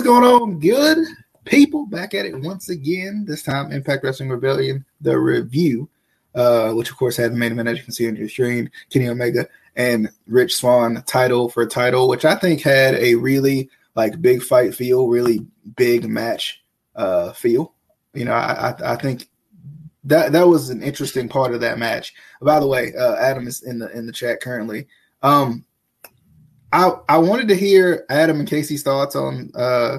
right, what is going on? Good people back at it once again. This time, Impact Wrestling Rebellion, the review, uh, which of course had the main event as you can see on your screen, Kenny Omega and Rich Swann, title for title, which I think had a really like big fight feel, really big match uh, feel. You know, I, I, I think that that was an interesting part of that match. By the way, uh, Adam is in the in the chat currently. Um, I I wanted to hear Adam and Casey's thoughts on uh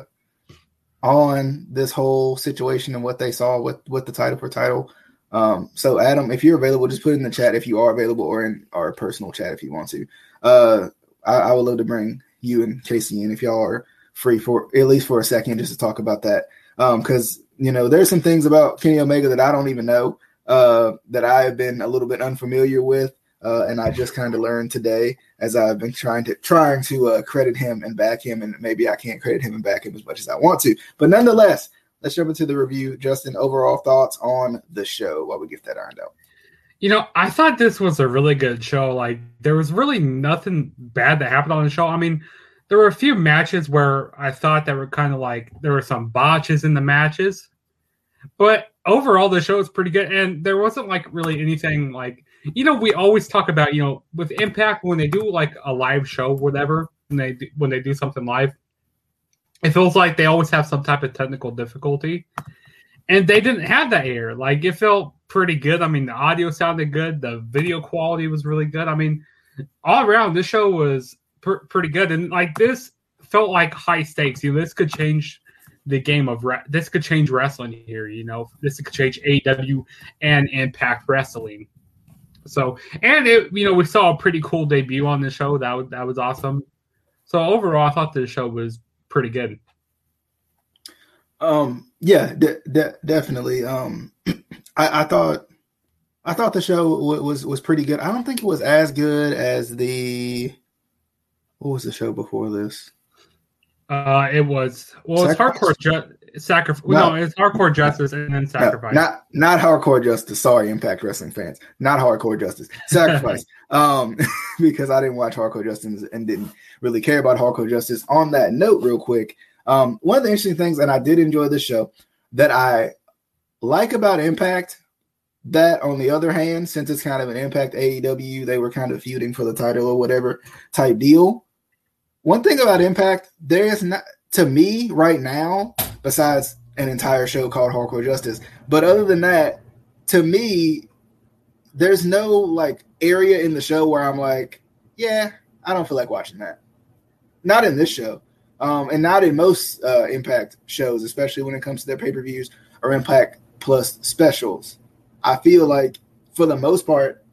on this whole situation and what they saw with with the title for title. Um, so Adam, if you're available, just put in the chat if you are available, or in our personal chat if you want to. Uh, I, I would love to bring you and Casey in if y'all are free for at least for a second just to talk about that. Um, because you know there's some things about Kenny Omega that I don't even know. Uh, that I have been a little bit unfamiliar with. Uh, and I just kind of learned today as I've been trying to trying to uh, credit him and back him, and maybe I can't credit him and back him as much as I want to, but nonetheless, let's jump into the review. Justin, overall thoughts on the show while we get that ironed out. You know, I thought this was a really good show. Like, there was really nothing bad that happened on the show. I mean, there were a few matches where I thought that were kind of like there were some botches in the matches, but overall the show was pretty good, and there wasn't like really anything like you know, we always talk about, you know, with Impact when they do like a live show, whatever, when they do, when they do something live, it feels like they always have some type of technical difficulty, and they didn't have that here. Like it felt pretty good. I mean, the audio sounded good, the video quality was really good. I mean, all around, this show was pr- pretty good, and like this felt like high stakes. You know, this could change the game of re- this could change wrestling here. You know, this could change AW and Impact Wrestling. So, and it, you know, we saw a pretty cool debut on the show. That was, that was awesome. So overall, I thought the show was pretty good. Um, yeah, de- de- definitely. Um, I, I, thought, I thought the show w- was was pretty good. I don't think it was as good as the what was the show before this? Uh, it was well, it's hardcore. Ju- sacrifice. No, it's hardcore justice and then sacrifice. No, not not hardcore justice. Sorry, Impact Wrestling fans. Not hardcore justice. Sacrifice. um, because I didn't watch hardcore justice and didn't really care about hardcore justice. On that note, real quick, um, one of the interesting things, and I did enjoy the show that I like about Impact. That, on the other hand, since it's kind of an Impact AEW, they were kind of feuding for the title or whatever type deal. One thing about Impact, there is not to me right now besides an entire show called Hardcore Justice. But other than that, to me, there's no like area in the show where I'm like, yeah, I don't feel like watching that. Not in this show, um, and not in most uh, Impact shows, especially when it comes to their pay per views or Impact Plus specials. I feel like for the most part,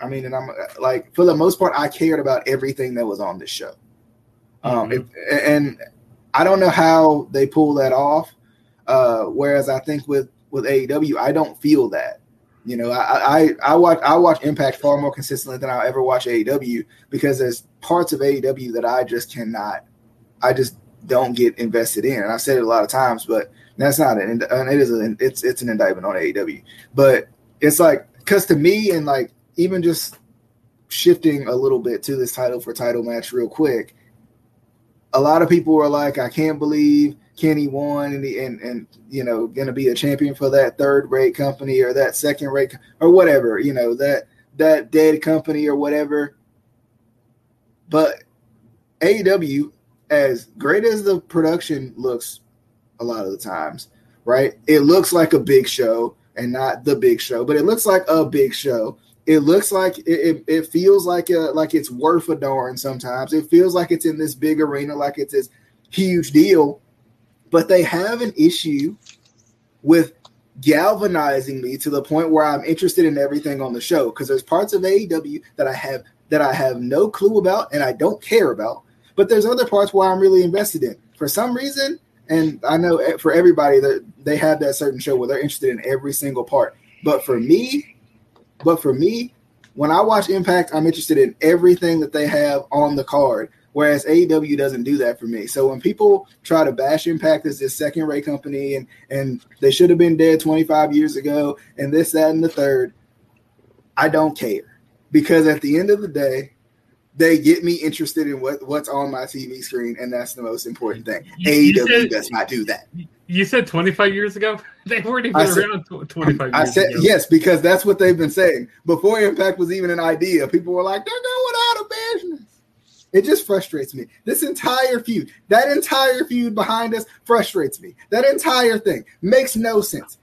I mean, and I'm like for the most part, I cared about everything that was on this show. Um, mm-hmm. it, and I don't know how they pull that off. Uh, whereas I think with with AEW, I don't feel that. You know, I, I I watch I watch Impact far more consistently than I'll ever watch AEW because there's parts of AEW that I just cannot, I just don't get invested in. And I've said it a lot of times, but that's not an and it is an it's it's an indictment on AEW. But it's like because to me and like even just shifting a little bit to this title for title match real quick a lot of people were like, I can't believe Kenny won and, and, and you know, going to be a champion for that third rate company or that second rate or whatever, you know, that, that dead company or whatever. But AEW, as great as the production looks a lot of the times, right? It looks like a big show and not the big show, but it looks like a big show it looks like it, it, it, feels like a, like it's worth a darn sometimes. It feels like it's in this big arena, like it's this huge deal. But they have an issue with galvanizing me to the point where I'm interested in everything on the show because there's parts of AEW that I have that I have no clue about and I don't care about. But there's other parts where I'm really invested in. For some reason, and I know for everybody that they have that certain show where they're interested in every single part. But for me, but for me, when I watch Impact, I'm interested in everything that they have on the card. Whereas AEW doesn't do that for me. So when people try to bash Impact as this second rate company and and they should have been dead 25 years ago and this, that, and the third, I don't care. Because at the end of the day, they get me interested in what, what's on my TV screen, and that's the most important thing. You- you AEW said- does not do that. You said 25 years ago? They weren't even I said- around 25 years I said ago. yes because that's what they've been saying before Impact was even an idea. People were like, "They're going out of business." It just frustrates me. This entire feud, that entire feud behind us, frustrates me. That entire thing makes no sense.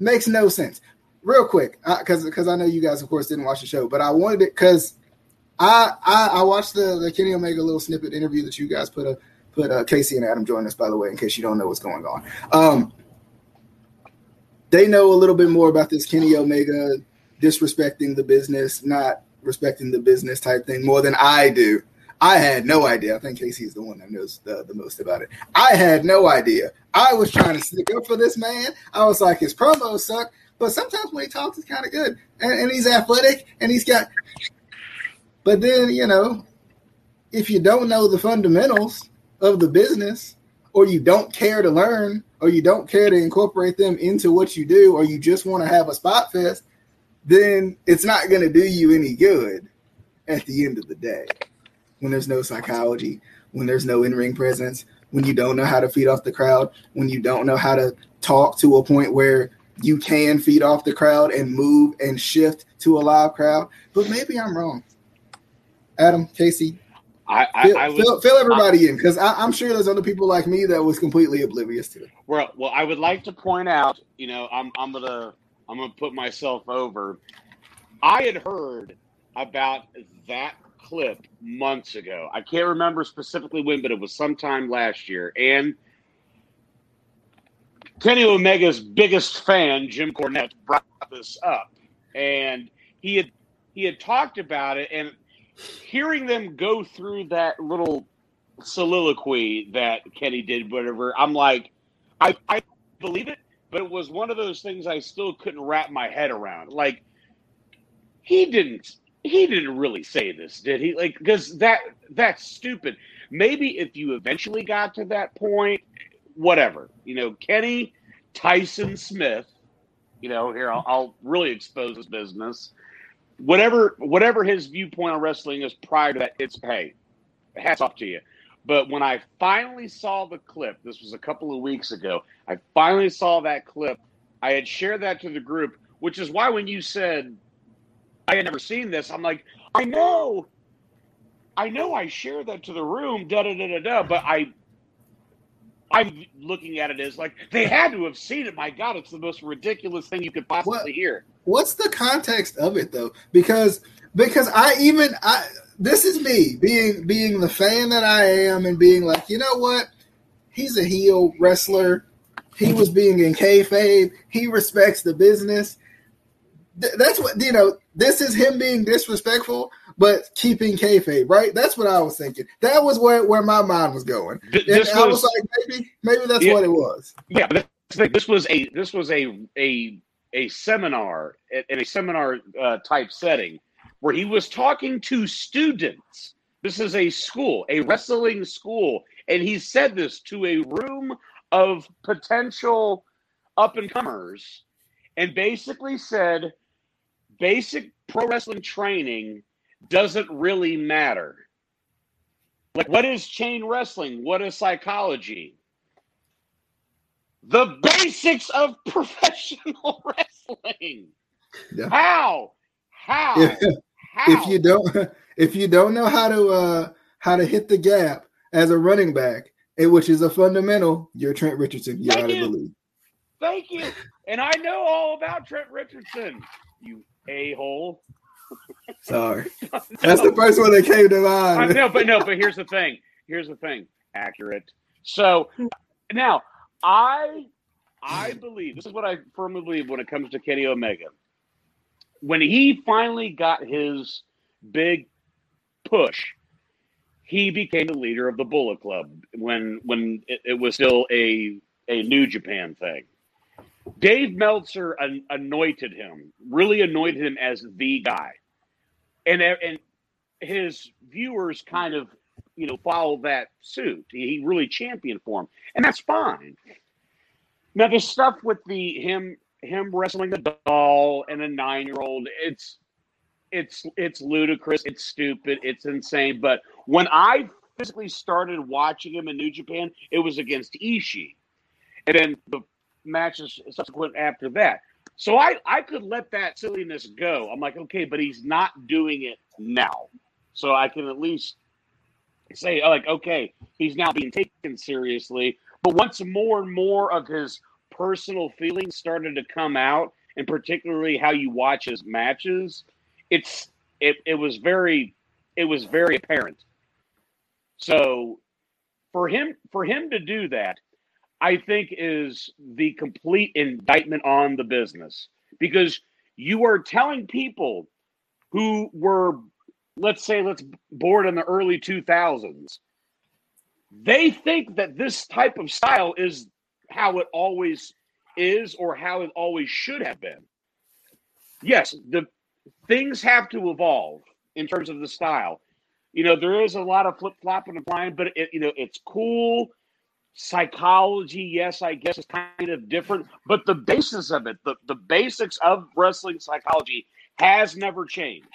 Makes no sense. Real quick, because because I know you guys, of course, didn't watch the show, but I wanted it because I, I I watched the the Kenny Omega little snippet interview that you guys put a put uh, Casey and Adam join us by the way, in case you don't know what's going on. Um, they know a little bit more about this Kenny Omega disrespecting the business, not respecting the business type thing more than I do. I had no idea. I think Casey is the one that knows the, the most about it. I had no idea. I was trying to stick up for this man. I was like, his promos suck, but sometimes when he talks, it's kind of good. And, and he's athletic and he's got. But then, you know, if you don't know the fundamentals of the business, or you don't care to learn, or you don't care to incorporate them into what you do, or you just want to have a spot fest, then it's not going to do you any good at the end of the day. When there's no psychology, when there's no in ring presence, when you don't know how to feed off the crowd, when you don't know how to talk to a point where you can feed off the crowd and move and shift to a live crowd. But maybe I'm wrong. Adam, Casey, I, I, fill, I would, fill, fill everybody in because I'm sure there's other people like me that was completely oblivious to it. well, well, I would like to point out, you know, I'm, I'm gonna, I'm gonna put myself over. I had heard about that clip months ago. I can't remember specifically when, but it was sometime last year. And Kenny Omega's biggest fan, Jim Cornette, brought this up, and he had he had talked about it, and hearing them go through that little soliloquy that Kenny did, whatever, I'm like, I I believe it, but it was one of those things I still couldn't wrap my head around. Like he didn't he didn't really say this, did he? Like because that that's stupid. Maybe if you eventually got to that point, whatever. You know, Kenny Tyson Smith. You know, here I'll, I'll really expose his business. Whatever whatever his viewpoint on wrestling is prior to that, it's hey, hats off to you. But when I finally saw the clip, this was a couple of weeks ago, I finally saw that clip. I had shared that to the group, which is why when you said I had never seen this, I'm like, I know, I know, I shared that to the room, da da da da da. But I, I'm looking at it as like they had to have seen it. My God, it's the most ridiculous thing you could possibly What? hear. What's the context of it though? Because because I even I this is me being being the fan that I am and being like, you know what? He's a heel wrestler. He was being in kayfabe. He respects the business. Th- that's what you know. This is him being disrespectful, but keeping kayfabe, right? That's what I was thinking. That was where, where my mind was going. Th- And I was was, like, maybe maybe that's Yeah. what it was. yeah, this was a this was a a a seminar in a seminar uh, type setting where he was talking to students. This is a school, a wrestling school, and he said this to a room of potential up and comers, and basically said, basic pro wrestling training doesn't really matter. Like, what is chain wrestling? What is psychology? The basics of professional wrestling. Yeah. How? How? If, How? if you don't if you don't know how to uh how to hit the gap as a running back, which is a fundamental, you're Trent Richardson. You're Thank out of you. the league. Thank you. And I know all about Trent Richardson. You a hole. Sorry, that's the first one that came to I mind. know, but no, but here's the thing. Here's the thing. Accurate. So now I I believe this is what I firmly believe when it comes to Kenny Omega. When he finally got his big push, he became the leader of the Bullet Club when when it, it was still a a New Japan thing. Dave Meltzer an- anointed him, really anointed him as the guy, and and his viewers kind of you know follow that suit. He really championed for him, and that's fine. Now the stuff with the him him wrestling a doll and a nine year old, it's it's it's ludicrous, it's stupid, it's insane. But when I physically started watching him in New Japan, it was against Ishii, and then the matches subsequent after that. So I I could let that silliness go. I'm like, okay, but he's not doing it now, so I can at least say like, okay, he's now being taken seriously. But once more and more of his personal feelings started to come out, and particularly how you watch his matches, it's it, it was very it was very apparent. So for him for him to do that, I think is the complete indictment on the business because you are telling people who were let's say let's board in the early 2000s they think that this type of style is how it always is or how it always should have been. Yes, the things have to evolve in terms of the style. You know, there is a lot of flip flopping and flying, but it, you know, it's cool. Psychology, yes, I guess is kind of different, but the basis of it, the, the basics of wrestling psychology has never changed.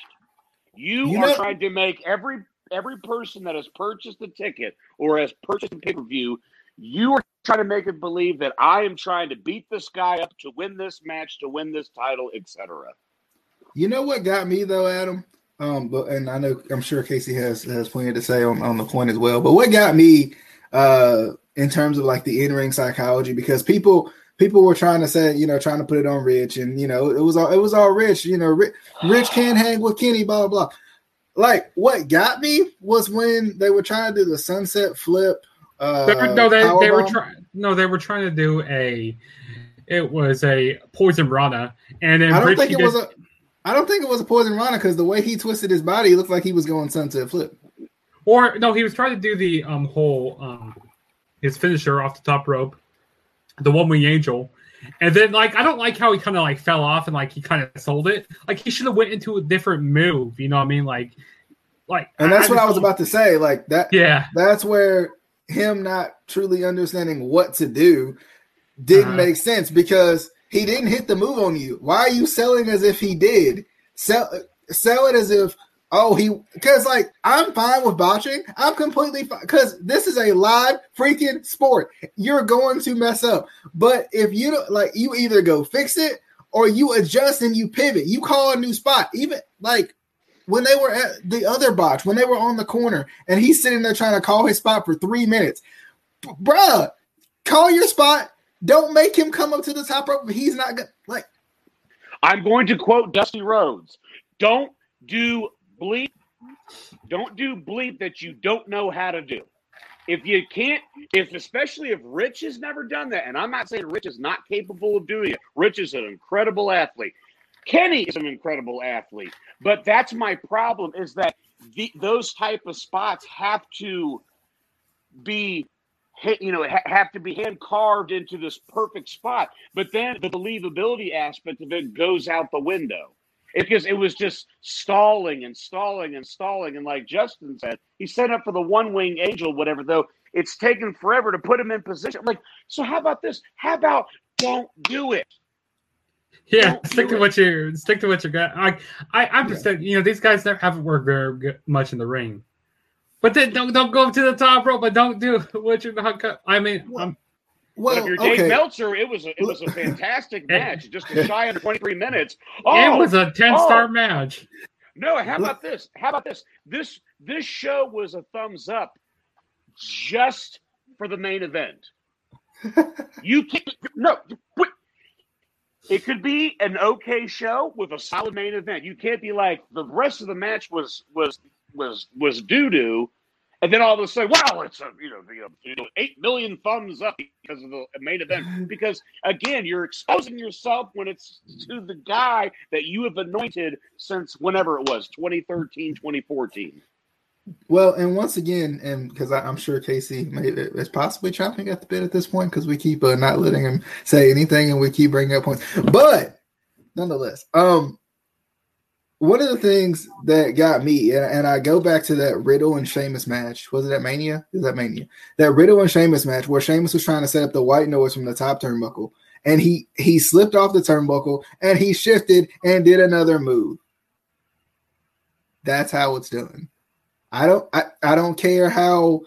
You, you are know- trying to make every every person that has purchased a ticket or has purchased a pay per view you are trying to make it believe that I am trying to beat this guy up to win this match, to win this title, etc. You know what got me though, Adam? Um, but and I know I'm sure Casey has has plenty to say on, on the point as well. But what got me uh in terms of like the in-ring psychology, because people people were trying to say, you know, trying to put it on Rich, and you know, it was all it was all Rich, you know, Rich, Rich can't hang with Kenny, blah blah blah. Like what got me was when they were trying to do the sunset flip uh, no, they, they were trying. No, they were trying to do a. It was a poison rana, and then I don't think it did, was a. I don't think it was a poison rana because the way he twisted his body, it looked like he was going sunset flip. Or no, he was trying to do the um whole um his finisher off the top rope, the one wing angel, and then like I don't like how he kind of like fell off and like he kind of sold it. Like he should have went into a different move. You know what I mean? Like, like. And that's I what I was about to say. Like that. Yeah. That's where him not truly understanding what to do didn't uh-huh. make sense because he didn't hit the move on you. Why are you selling as if he did? Sell sell it as if oh he because like I'm fine with botching. I'm completely fine because this is a live freaking sport. You're going to mess up, but if you don't like, you either go fix it or you adjust and you pivot. You call a new spot. Even like when they were at the other botch, when they were on the corner, and he's sitting there trying to call his spot for three minutes. Bruh, call your spot. Don't make him come up to the top rope. He's not good. Like, I'm going to quote Dusty Rhodes. Don't do bleep. Don't do bleep that you don't know how to do. If you can't, if especially if Rich has never done that, and I'm not saying Rich is not capable of doing it. Rich is an incredible athlete. Kenny is an incredible athlete, but that's my problem is that the, those type of spots have to be you know have to be hand carved into this perfect spot but then the believability aspect of it goes out the window because it was just stalling and stalling and stalling and like justin said he set up for the one wing angel whatever though it's taken forever to put him in position like so how about this how about don't do it yeah, Don't stick to it. what you stick to what you got. I, I, I'm just saying, you know, these guys never haven't worked very much in the ring, but then don't don't go to the top rope, but don't do what you're not. I mean, well, well, if you're Dave okay. Meltzer, it was a, it was a fantastic match, just a shy of 23 minutes. Oh, it was a 10 oh. star match. No, how about this? How about this? This this show was a thumbs up, just for the main event. you can't no. Wait, it could be an okay show with a solid main event. You can't be like the rest of the match was was was was doo doo, and then all of a sudden, wow, it's a you know, you know eight million thumbs up because of the main event. Because again, you're exposing yourself when it's to the guy that you have anointed since whenever it was 2013, 2014. Well, and once again, and because I'm sure Casey may, is possibly chopping at the bit at this point because we keep uh, not letting him say anything and we keep bringing up points. But nonetheless, um, one of the things that got me, and, I go back to that Riddle and Sheamus match. Was it at Mania? Is that Mania? That Riddle and Sheamus match where Sheamus was trying to set up the white noise from the top turnbuckle, and he he slipped off the turnbuckle and he shifted and did another move. That's how it's done. I don't I, I don't care how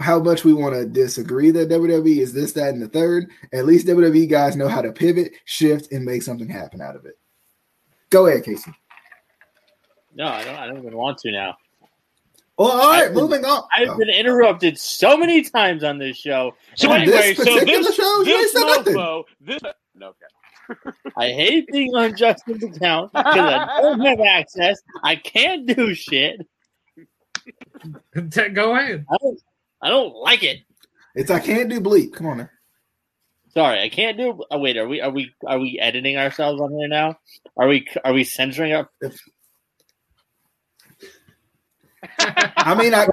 how much we want to disagree that WWE is this, that, and the third. At least WWE guys know how to pivot, shift, and make something happen out of it. Go ahead, Casey. No, I don't. I don't even want to now. Well, all right, I've been- moving on. I've Oh. been interrupted so many times on this show. So On anyway, this so this, show, you this ain't said nothing. mofo, this no, okay. I hate being on Justin's account because I don't have access. I can't do shit. Go ahead. I don't. I don't like it. It's I can't do bleep. Come on now. Sorry, I can't do. Oh, wait, are we? Are we? Are we editing ourselves on here now? Are we? Are we censoring up? I mean, I.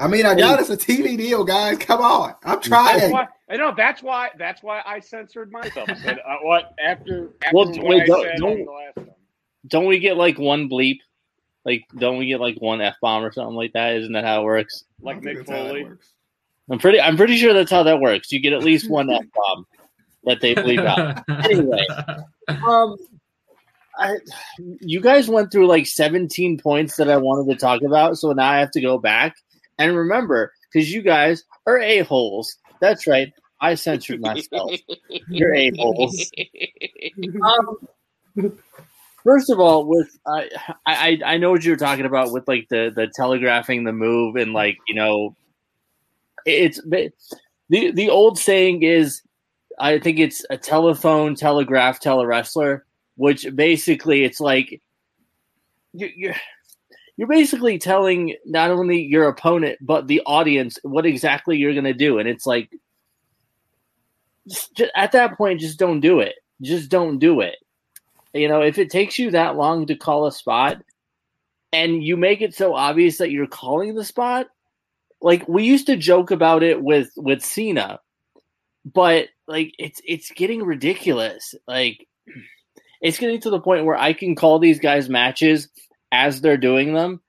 I mean, I got us a TV deal, guys. Come on, I'm That's trying. why I know. That's why. That's why I censored myself. I said, uh, what after after Well, what wait, I don't- said don't- the last one. Don't we get like one bleep? Like, don't we get like one f bomb or something like that? Isn't that how it works? Like don't Mick that's how that Foley. works. I'm pretty. I'm pretty sure that's how that works. You get at least one f bomb that they bleep out. Anyway. Um, I, you guys went through like 17 points that I wanted to talk about, so now I have to go back and remember because you guys are a holes. That's right. I censored myself. You're a holes. Um, first of all, with I, I I know what you're talking about with like the the telegraphing the move and like you know, it's the the old saying is I think it's a telephone, telegraph, telewrestler, which basically it's like you, you're you're basically telling not only your opponent but the audience what exactly you're going to do, and it's like just, ju- at that point, just don't do it. Just don't do it. You know, if it takes you that long to call a spot, and you make it so obvious that you're calling the spot, like we used to joke about it with with Cena, but like it's it's getting ridiculous. Like it's getting to the point where I can call these guys matches as they're doing them,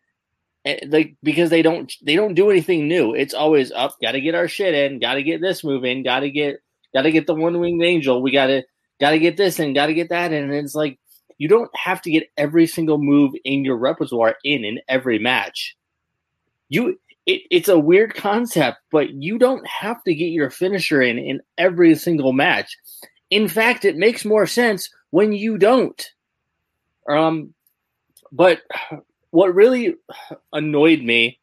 eh, like because they don't they don't do anything new. It's always up. Got to get our shit in. Got to get this move in. Got to get got to get the one winged angel. We got to got to get this and Got to get that in. And it's like you don't have to get every single move in your repertoire in in every match. You it, it's a weird concept, but you don't have to get your finisher in in every single match. In fact, it makes more sense when you don't. Um, but what really annoyed me,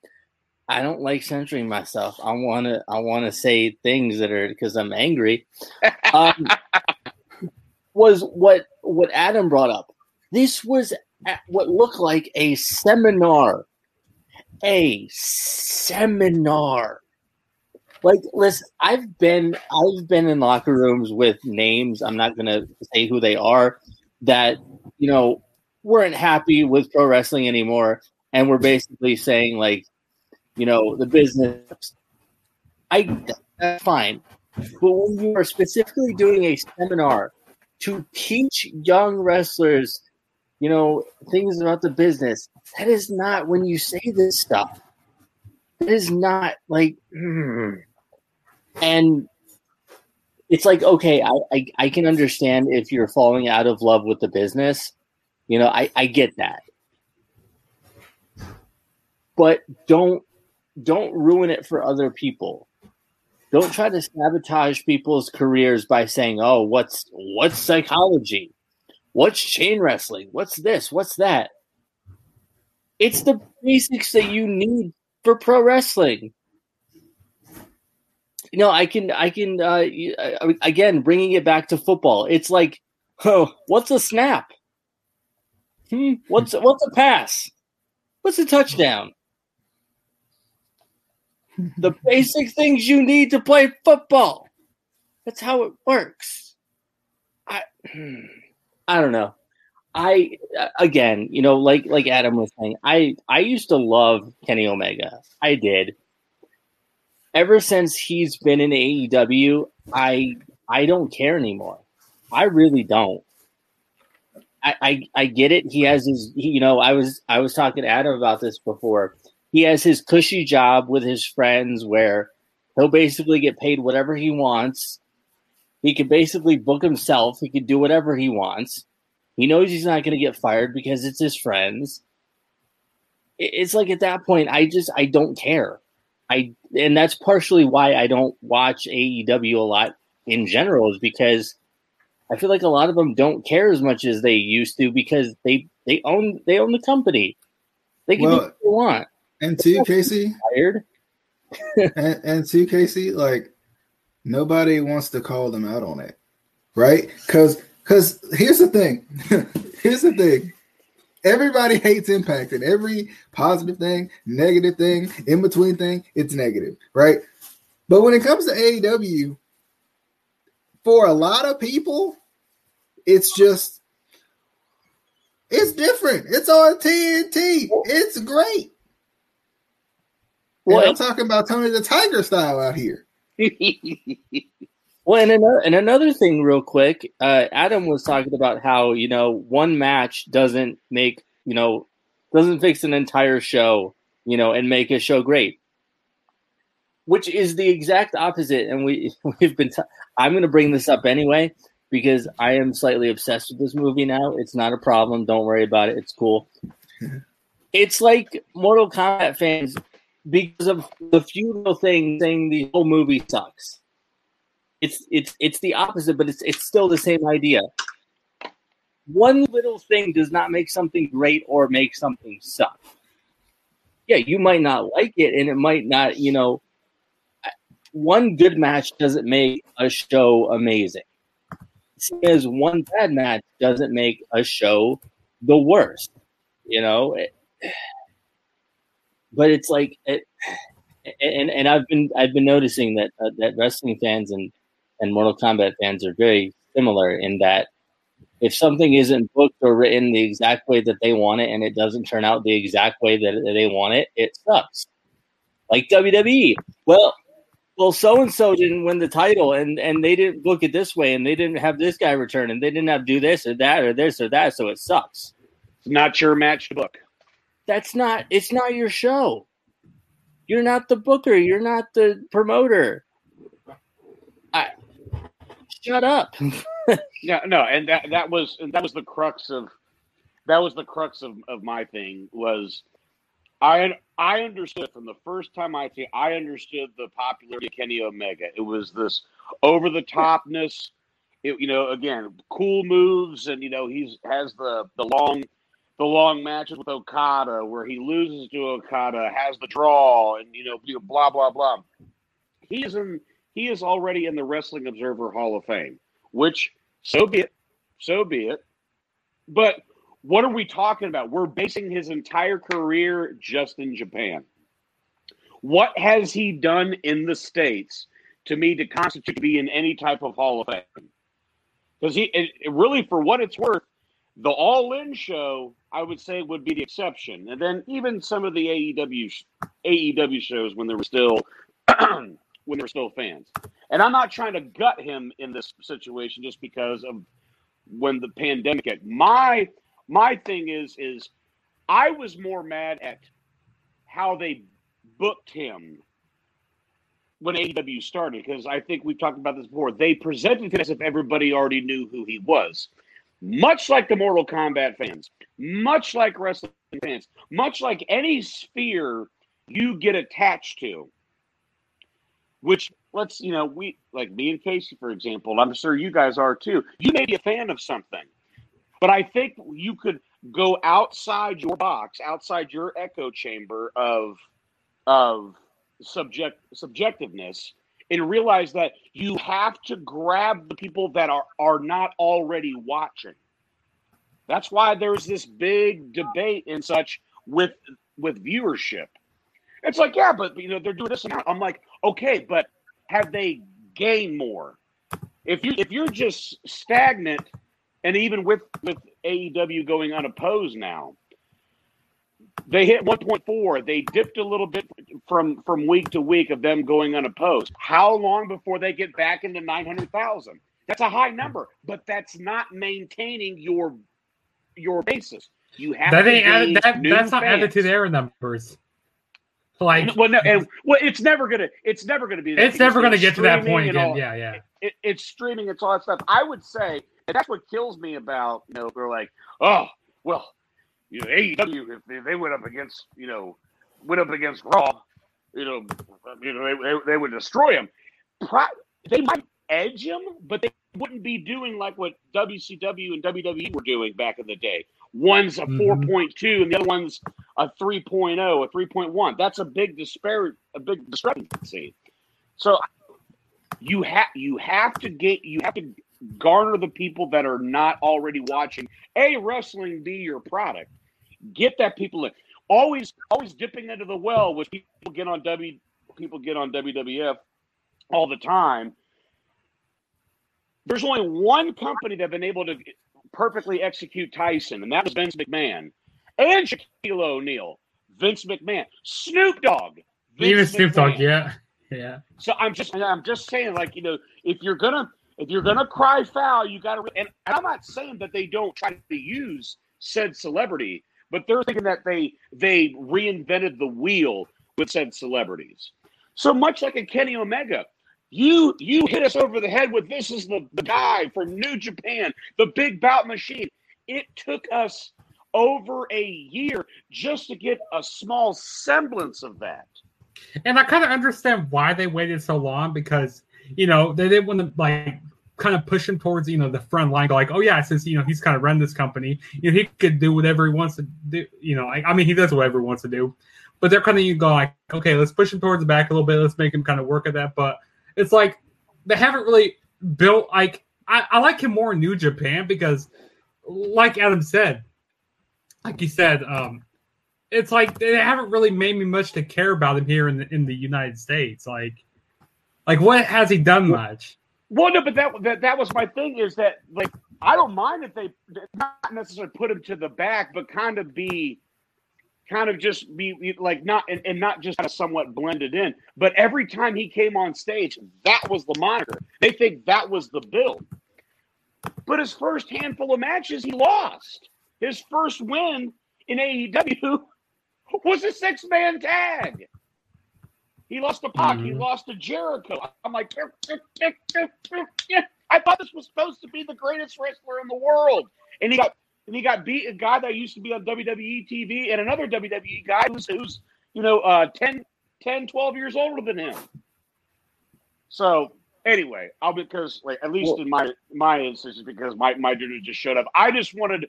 I don't like censoring myself. I want to I want to say things that are because I'm angry. Um, was what what Adam brought up. This was at what looked like a seminar a seminar. Like, listen, I've been I've been in locker rooms with names. I'm not gonna say who they are. That you know weren't happy with pro wrestling anymore, and we're basically saying like, you know, the business. I that's fine, but when you are specifically doing a seminar to teach young wrestlers, you know, things about the business, that is not when you say this stuff. That is not like, mm. and it's like okay, I, I I can understand if you're falling out of love with the business, you know, I I get that, but don't don't ruin it for other people. Don't try to sabotage people's careers by saying, "Oh, what's what's psychology? What's chain wrestling? What's this? What's that?" It's the basics that you need for pro wrestling. Know, I can, I can, uh, uh, again, bringing it back to football. It's like, oh, what's a snap? Hmm, what's what's a pass? What's a touchdown? the basic things you need to play football. That's how it works. I, I don't know. I again, you know, like like Adam was saying, I I used to love Kenny Omega. I did. Ever since he's been in AEW, I I don't care anymore. I really don't. I, I, I get it. He has his, you know, I was I was talking to Adam about this before. He has his cushy job with his friends where he'll basically get paid whatever he wants. He can basically book himself. He can do whatever he wants. He knows he's not going to get fired because it's his friends. It's like at that point, I just I don't care. I and that's partially why I don't watch AEW a lot in general is because I feel like a lot of them don't care as much as they used to because they they own they own the company. They can well, do what they want. And to Casey, tired. and, and to Casey, like nobody wants to call them out on it, right? Because because here's the thing, here's the thing. Everybody hates impact, and every positive thing, negative thing, in between thing, it's negative, right? But when it comes to AEW, for a lot of people, it's just it's different. It's on TNT. It's great. Well, I'm talking about Tony the Tiger style out here. well, and another, and another thing, real quick, uh, Adam was talking about how you know one match doesn't make you know doesn't fix an entire show, you know, and make a show great which is the exact opposite. And we we've been. i t- I'm going to bring this up anyway because I am slightly obsessed with this movie now. It's not a problem. Don't worry about it. It's cool. it's like Mortal Kombat fans because of the feudal thing saying the whole movie sucks. It's it's it's the opposite, but it's it's still the same idea. One little thing does not make something great or make something suck. Yeah, you might not like it, and it might not, you know, one good match doesn't make a show amazing. As one bad match doesn't make a show the worst, you know. but it's like, it, and and I've been I've been noticing that uh, that wrestling fans and and Mortal Kombat fans are very similar in that if something isn't booked or written the exact way that they want it and it doesn't turn out the exact way that they want it, it sucks. Like WWE. Well, well, so and so didn't win the title, and and they didn't book it this way, and they didn't have this guy return, and they didn't have do this or that or this or that, so it sucks. It's not your match to book. That's not. It's not your show. You're not the booker. You're not the promoter. Shut up. no, no, and that that was that was the crux of that was the crux of, of my thing was I I understood from the first time I see I understood the popularity of Kenny Omega. It was this over the topness. It, you know, again, cool moves, and you know he's has the the long the long matches with Okada where he loses to Okada, has the draw, and you know, blah blah blah. He is in he is already in the Wrestling Observer Hall of Fame, which so be it, so be it. But what are we talking about? We're basing his entire career just in Japan. What has he done in the States to me to constitute be in any type of Hall of Fame? Because he it, it really, for what it's worth, the All In show, I would say, would be the exception, and then even some of the AEW AEW shows when there were still when there were still fans. And I'm not trying to gut him in this situation just because of when the pandemic hit. My my thing is is I was more mad at how they booked him when AEW started because I think we've talked about this before. They presented him as if everybody already knew who he was, much like the Mortal Kombat fans, much like wrestling fans, much like any sphere you get attached to. Which let's you know we like me and Casey for example. I'm sure you guys are too. You may be a fan of something but I think you could go outside your box, outside your echo chamber of of subject subjectiveness and realize that you have to grab the people that are are not already watching. That's why there's this big debate and such with with viewership. It's like, yeah, but you know, they're doing this amount. I'm like, okay, but have they gained more? If you if you're just stagnant and even with with AEW going unopposed now, they hit 1.4. They dipped a little bit from from week to week of them going unopposed. How long before they get back into 900,000? That's a high number, but that's not maintaining your your basis. You have that ain't added, that, that's not added to their numbers. Like, well, no, and well, it's never gonna, it's never gonna be. It's never gonna get to that point again. All, yeah, yeah. It, it's streaming. It's all that stuff. I would say And that's what kills me about you know they're like, oh well, you know AEW if they went up against you know went up against Raw, you know, you know they, they, they would destroy him. Pro- they might edge him, but they wouldn't be doing like what WCW and WWE were doing back in the day. One's a Mhm. 4.2 and the other one's a 3.0, a 3.1. That's a big disparity, a big discrepancy. So you have you have to get you have to garner the people that are not already watching a wrestling be your product. Get that people in. Always always dipping into the well, which people get on W people get on WWF all the time. There's only one company that's been able to perfectly execute Tyson, and that was Vince McMahon and Shaquille O'Neal. Vince McMahon, Snoop Dogg, Vince Even Snoop Dogg, yeah, yeah. So I'm just I'm just saying, like you know, if you're gonna if you're gonna cry foul, you got to. And I'm not saying that they don't try to use said celebrity, but they're thinking that they they reinvented the wheel with said celebrities. So much like a Kenny Omega, you you hit us over the head with this is the, the guy from New Japan, the big bout machine. It took us over a year just to get a small semblance of that. And I kind of understand why they waited so long because you know they didn't want to like kind of push him towards you know the front line. Like, oh yeah, since you know he's kind of run this company, you know he could do whatever he wants to do. You know, like, I mean he does whatever he wants to do, but they're kind of you go like, okay, let's push him towards the back a little bit. Let's make him kind of work at that. But it's like they haven't really built like I, I like him more in New Japan because, like Adam said, like he said, um, it's like they haven't really made me much to care about him here in the in the United States. Like, like what has he done much? Well, no, but that, that that was my thing is that like I don't mind if they not necessarily put him to the back, but kind of be kind of just be like not and, and not just kind of somewhat blended in. But every time he came on stage, that was the moniker. They think that was the build. But his first handful of matches, he lost. His first win in AEW was a six man tag. He lost to Pac. He Mhm. lost to Jericho. I'm like, I thought this was supposed to be the greatest wrestler in the world, and he got and he got beat a guy that used to be on WWE TV and another WWE guy who's who's you know uh 10, 10 12 years older than him. So anyway, I'll because like at least Well- in my my instance, because my my dude just showed up. I just wanted.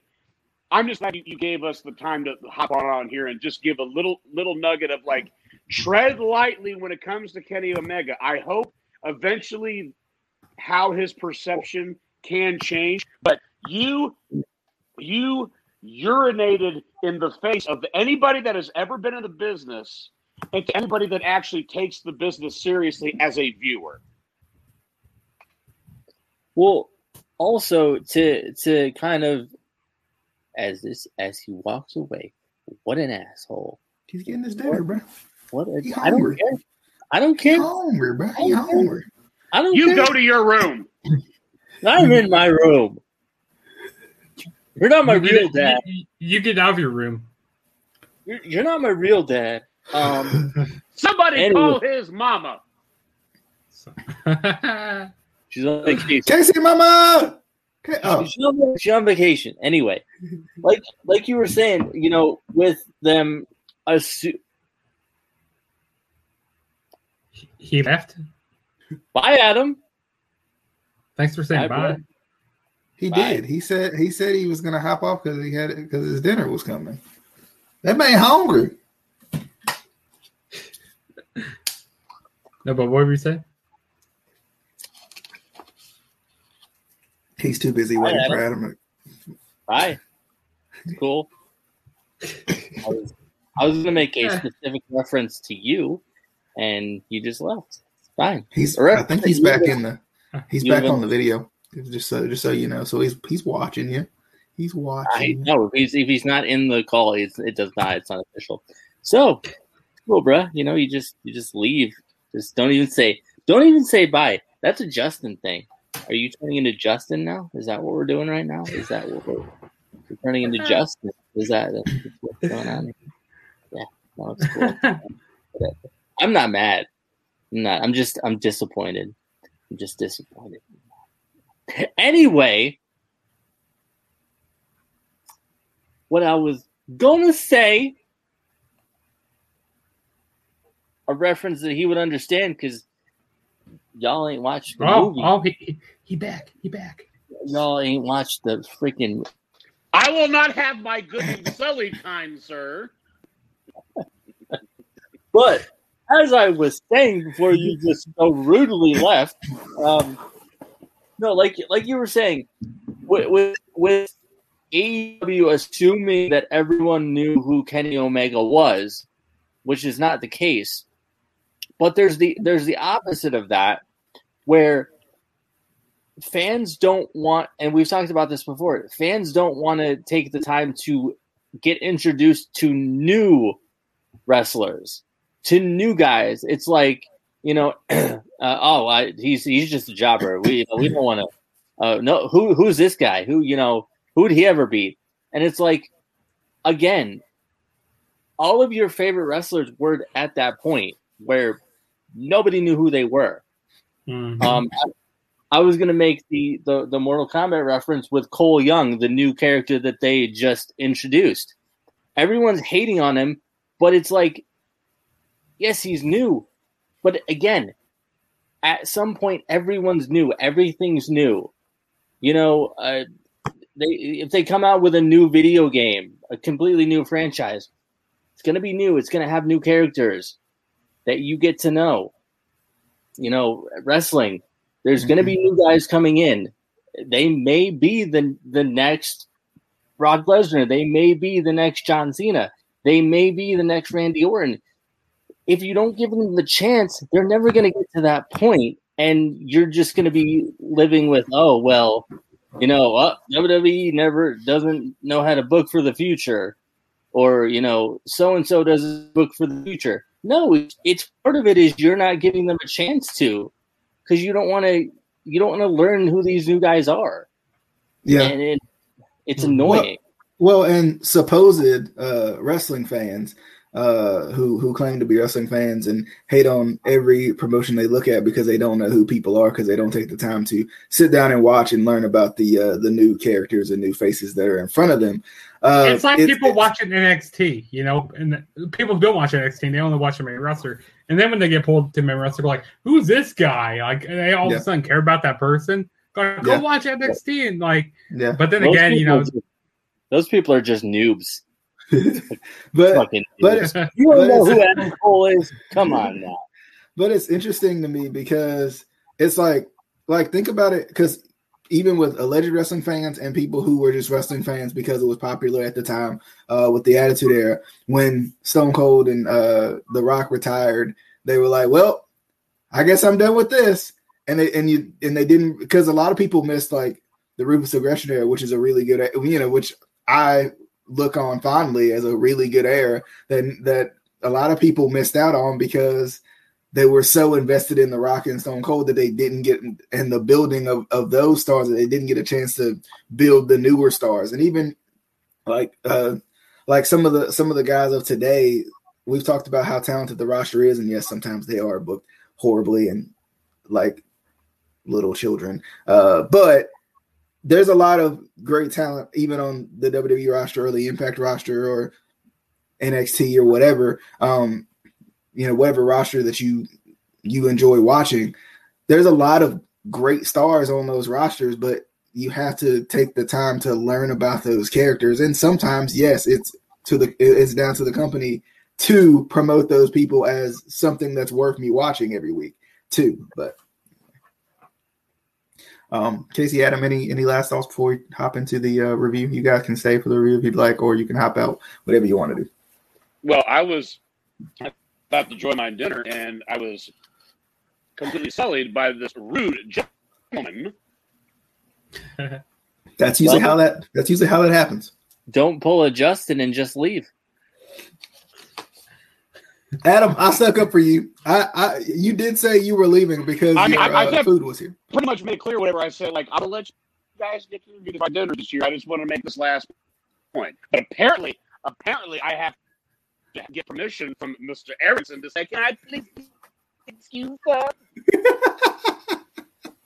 I'm just glad you- gave us the time to hop on on here and just give a little little nugget of like tread lightly when it comes to Kenny Omega. I hope eventually how his perception can change, but you you urinated in the face of anybody that has ever been in the business and to anybody that actually takes the business seriously as a viewer. Well, also to to kind of as this as he walks away, what an asshole! He's getting his dinner, bro. What a, He I don't care. I don't He care. hungry, bro. He hungry. I don't You care. go to your room. I'm in my room. You're not my you, real get, dad. you, you get out of your room. You're, you're not my real dad. Um, Somebody Anyway. call his mama. She's on vacation. Casey, mama. Okay. Oh, She's on, she's on vacation. Anyway, like like you were saying, you know, with them, assu- he left. bye, Adam. Thanks for saying Bye, bye. he Bye. did. He said he said he was gonna hop off because he had because his dinner was coming. That man hungry. No, but what were you saying? He's too busy waiting for Adam. Bye. It's cool. I was, I was gonna make a specific reference to you, and you just left. It's fine. He's. All right. I think he's back in the. He's You back on the video. Just so just so you know. So he's he's watching you. He's watching. you. know if he's if he's not in the call, it's, it does not. It's not official. So, cool, bruh. You know, you just you just leave. Just don't even say don't even say bye. That's a Justin thing. Are you turning into Justin now? Is that what we're doing right now? Is that what we're, we're turning into uh-huh. Justin? Is that what's going on? Yeah, no, it's cool. I'm not mad. I'm not. I'm just. I'm disappointed. I'm just disappointed. Anyway, what I was gonna say, a reference that he would understand because y'all ain't watched the Oh, movie. oh, he, he back. He back. Y'all ain't watched the freaking. I will not have my good and sully time, sir. But as I was saying before, you just so rudely left. Um, no, like like you were saying, with with, with AEW assuming that everyone knew who Kenny Omega was, which is not the case. But there's the there's the opposite of that, where fans don't want, and we've talked about this before. Fans don't want to take the time to get introduced to new wrestlers, to new guys. It's like you know, uh, oh, I, he's he's just a jobber. We we don't want to. Uh, no, who who's this guy? Who you know? Who'd he ever beat? And it's like, again, all of your favorite wrestlers were at that point where nobody knew who they were. Mhm. Um, I, was gonna make the, the the Mortal Kombat reference with Cole Young, the new character that they just introduced. Everyone's hating on him, but it's like, yes, he's new, but again, at some point, everyone's new. Everything's new. You know, uh, they if they come out with a new video game, a completely new franchise, it's gonna be new. It's gonna have new characters that you get to know. You know, wrestling. There's going to be new guys coming in. They may be the the next Brock Lesnar. They may be the next John Cena. They may be the next Randy Orton. If you don't give them the chance, they're never going to get to that point, and you're just going to be living with, oh well, you know, uh, WWE never doesn't know how to book for the future, or you know, so and so doesn't book for the future. No, it's, it's part of it is you're not giving them a chance to, because you don't want to you don't want to learn who these new guys are, Yeah. and it, it's annoying. Well, and supposed uh, wrestling fans uh, who who claim to be wrestling fans and hate on every promotion they look at because they don't know who people are because they don't take the time to sit down and watch and learn about the uh, the new characters and new faces that are in front of them. Uh, it's like it's- people it's- watching NXT, you know, and the- people don't watch NXT; they only watch the main wrestler. And then when they get pulled to main wrestler, like, "Who's this guy?" Like and they all Yeah. of a sudden care about that person. Go, go Yeah. watch NXT and like. Yeah, But then Those again, you know, are just- those people are just noobs. but but it's you don't know who Adam Cole is? Come on now. but it's interesting to me because it's like like think about it because even with alleged wrestling fans and people who were just wrestling fans because it was popular at the time uh, with the Attitude Era, when Stone Cold and uh, The Rock retired, they were like, "Well, I guess I'm done with this," and they and you and they didn't because a lot of people missed like the Ruthless Aggression era, which is a really good, you know, which I look on fondly as a really good era that that a lot of people missed out on because they were so invested in the Rock and Stone Cold that they didn't get in, in the building of, of those stars that they didn't get a chance to build the newer stars. And even like uh like some of the some of the guys of today we've talked about how talented the roster is and yes sometimes they are booked horribly and like little children. Uh but there's a lot of great talent even on the WWE roster or the Impact roster or NXT or whatever um you know whatever roster that you you enjoy watching. There's a lot of great stars on those rosters but you have to take the time to learn about those characters. And sometimes yes it's to the it's down to the company to promote those people as something that's worth me watching every week too. But um casey adam any any last thoughts before we hop into the uh, review you guys can stay for the review if you'd like or you can hop out whatever you want to do Well, I was about to join my dinner, and I was completely sullied by this rude gentleman. that's usually Well- how that that's usually how that happens Don't pull a Justin and just leave. Adam, I stuck up for you. I, I you did say you were leaving because I your I- I uh, food was here. Pretty much made clear whatever I said. Like, I'll let you guys get to get my dinner this year. I just want to make this last point. But apparently, apparently, I have to get permission from Mr. Aronson to say, "Can I please excuse that?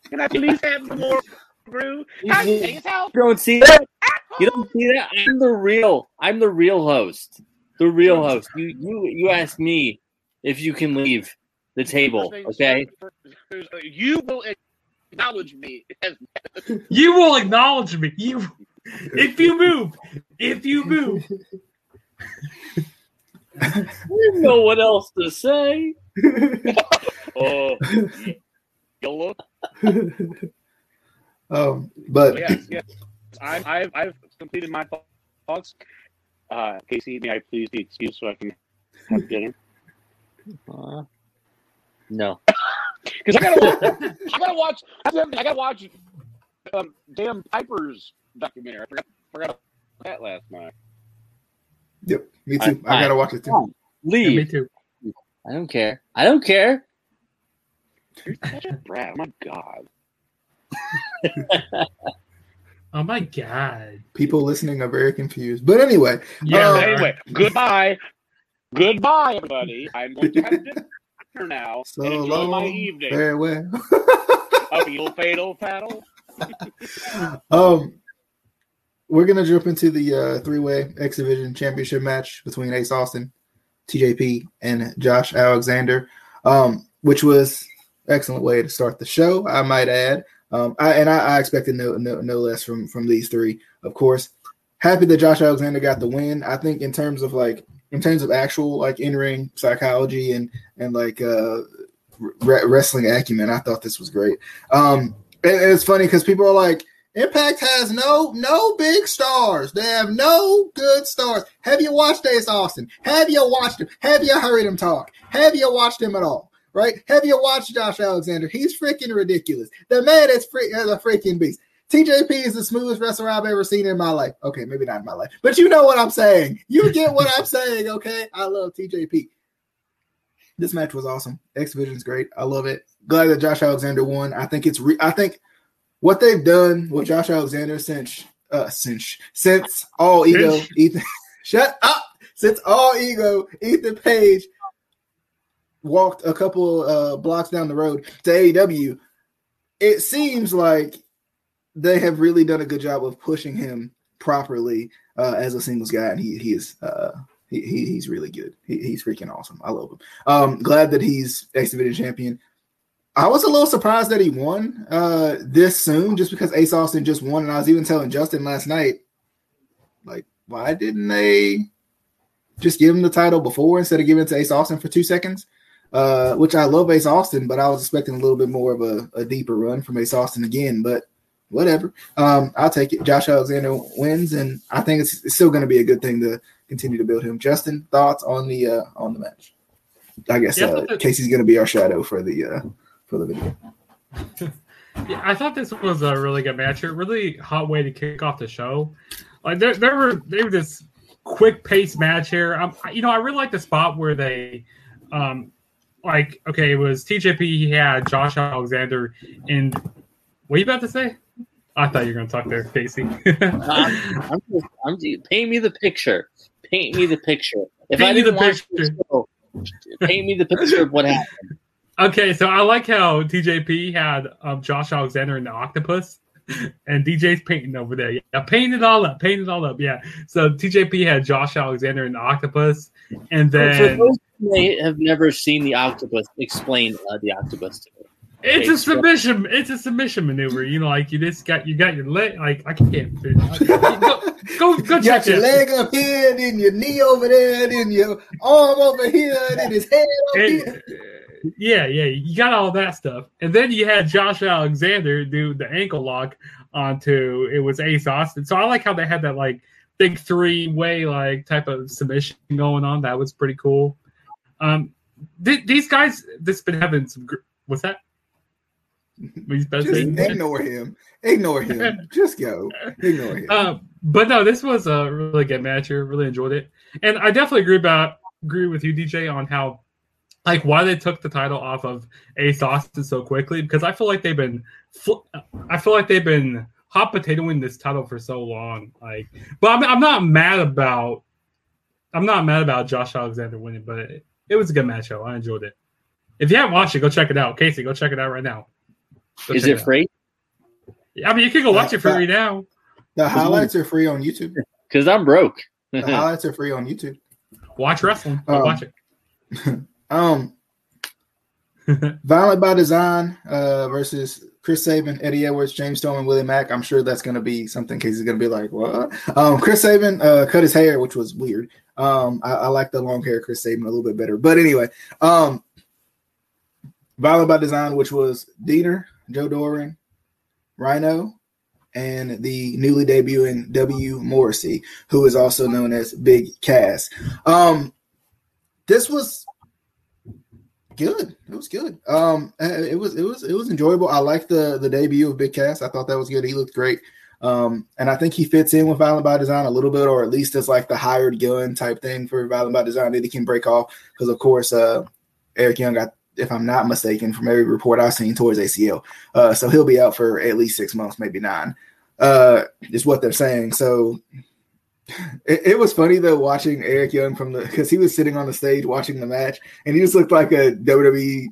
Can I please have some more brew? Can I stay his? Don't see that. You don't see that? I'm the real. I'm the real host. The real host. You you you ask me if you can leave the table. Okay. You will acknowledge me. You will acknowledge me. You, if you move, if you move. I didn't know what else to say. oh, YOLO. um, but Yes, yes. I, I've, I've completed my thoughts. Uh, Casey, may I please be excused so I can have dinner? Uh, no. Because I gotta, I gotta watch. I gotta watch. Um, damn Piper's documentary. I forgot, forgot about that last night. yep, me I- too. I, gotta watch it too. Come on, Yeah, me too. I don't care. I don't care. You're such a brat. Oh my god. Oh my god. People listening are very confused. But anyway, Yeah. Um. Anyway, goodbye. Goodbye, everybody. I'm going to have dinner now. so and enjoy my long, evening. farewell. A feel fatal paddle. um, we're gonna jump into the uh, three-way X Division Championship match between Ace Austin, TJP, and Josh Alexander, um, which was excellent way to start the show. I might add, um, I, and I, I expected no, no no less from from these three. Of course, happy that Josh Alexander got the win. I think in terms of like in terms of actual like in ring psychology and and like uh, re- wrestling acumen, I thought this was great. Um, and, and it's funny because people are like, Impact has no no big stars. They have no good stars. Have you watched Ace Austin? Have you watched him? Have you heard him talk? Have you watched him at all? Right? Have you watched Josh Alexander? He's freaking ridiculous. The man is, free, is a freaking beast. TJP is the smoothest wrestler I've ever seen in my life. Okay, maybe not in my life, but you know what I'm saying. You get what I'm saying. Okay, I love TJP. This match was awesome. X Division's great. I love it. Glad that Josh Alexander won. I think it's. Re- I think what they've done with Josh Alexander since uh since since all ego Ethan shut up since all ego Ethan Page walked a couple uh blocks down the road to AEW, it seems like they have really done a good job of pushing him properly uh, as a singles guy, and he he is uh he, he he's really good. He, he's freaking awesome. I love him. Um, glad that he's X Division champion. I was a little surprised that he won uh this soon, just because Ace Austin just won, and I was even telling Justin last night, like, why didn't they just give him the title before instead of giving it to Ace Austin for two seconds? Uh, which I love Ace Austin, but I was expecting a little bit more of a, a deeper run from Ace Austin again. But whatever, um, I'll take it. Josh Alexander wins, and I think it's, it's still going to be a good thing to continue to build him. Justin, thoughts on the uh, on the match? I guess Yeah, I uh, thought Casey's going to be our shadow for the uh, for the video. Yeah, I thought this was a really good match. A really hot way to kick off the show. Like there, there were they were this quick pace match here. Um, you know, I really like the spot where they, um, like okay, it was TJP. He had Josh Alexander, and what are you about to say? I thought you were going to talk there, Casey. I'm, I'm, just, I'm just, paint me the picture. Paint me the picture. If Paint I me the didn't watch picture. show, paint me the picture of what happened. Okay, so I like how TJP had um, Josh Alexander in the octopus, and DJ's painting over there. Yeah, paint it all up, paint it all up. Yeah. So TJP had Josh Alexander in the octopus, and then For those may have never seen the octopus, explain uh, the octopus to me. it's a Thanks, bro. submission. It's a submission maneuver. You know, like you just got you got your leg. Like I can't. Go go, go You check got your it. leg up here, then your knee over there, then your arm over here, then his head up And- here. yeah, yeah, you got all that stuff, and then you had Josh Alexander do the ankle lock onto it was Ace Austin. So I like how they had that like big three way like type of submission going on. That was pretty cool. Um, th- these guys, this been having some. Gr- what's that? Just ignore him. Ignore him. Just go. Ignore him. Uh, but no, this was a really good match here. Really enjoyed it, and I definitely agree about agree with you, DJ, on how like why they took the title off of Ace Austin so quickly because I feel like they've been fl- I feel like they've been hot potatoing this title for so long. Like, but I'm, I'm not mad about I'm not mad about Josh Alexander winning, but it, it was a good match. Though I enjoyed it. If you haven't watched it, go check it out. Casey, go check it out right now. Go Is check it out. free? I mean, you can go watch it for Uh, free now. The highlights are free on YouTube. Because I'm broke. The highlights are free on YouTube. Watch wrestling. Um, watch it. Um, Violent by Design uh, versus Chris Sabin, Eddie Edwards, James Storm, and Willie Mack. I'm sure that's going to be something Casey's going to be like, what? Um, Chris Sabin uh, cut his hair, which was weird. Um, I, I, like the long hair Chris Sabin a little bit better. But anyway, um, Violent by Design, which was Deaner, Joe Doering, Rhino, and the newly debuting W. Morrissey, who is also known as Big Cass. Um, this was good. It was good. Um, it was it was it was enjoyable. I like the the debut of Big Cass. I thought that was good. He looked great. Um, and I think he fits in with Violent by Design a little bit, or at least as like the hired gun type thing for Violent by Design that he can break off. Because of course, uh, Eric Young, I, if I'm not mistaken, from every report I've seen towards ACL, uh, so he'll be out for at least six months, maybe nine. Uh, is what they're saying. So it, it, was funny though watching Eric Young from the because he was sitting on the stage watching the match and he just looked like a WWE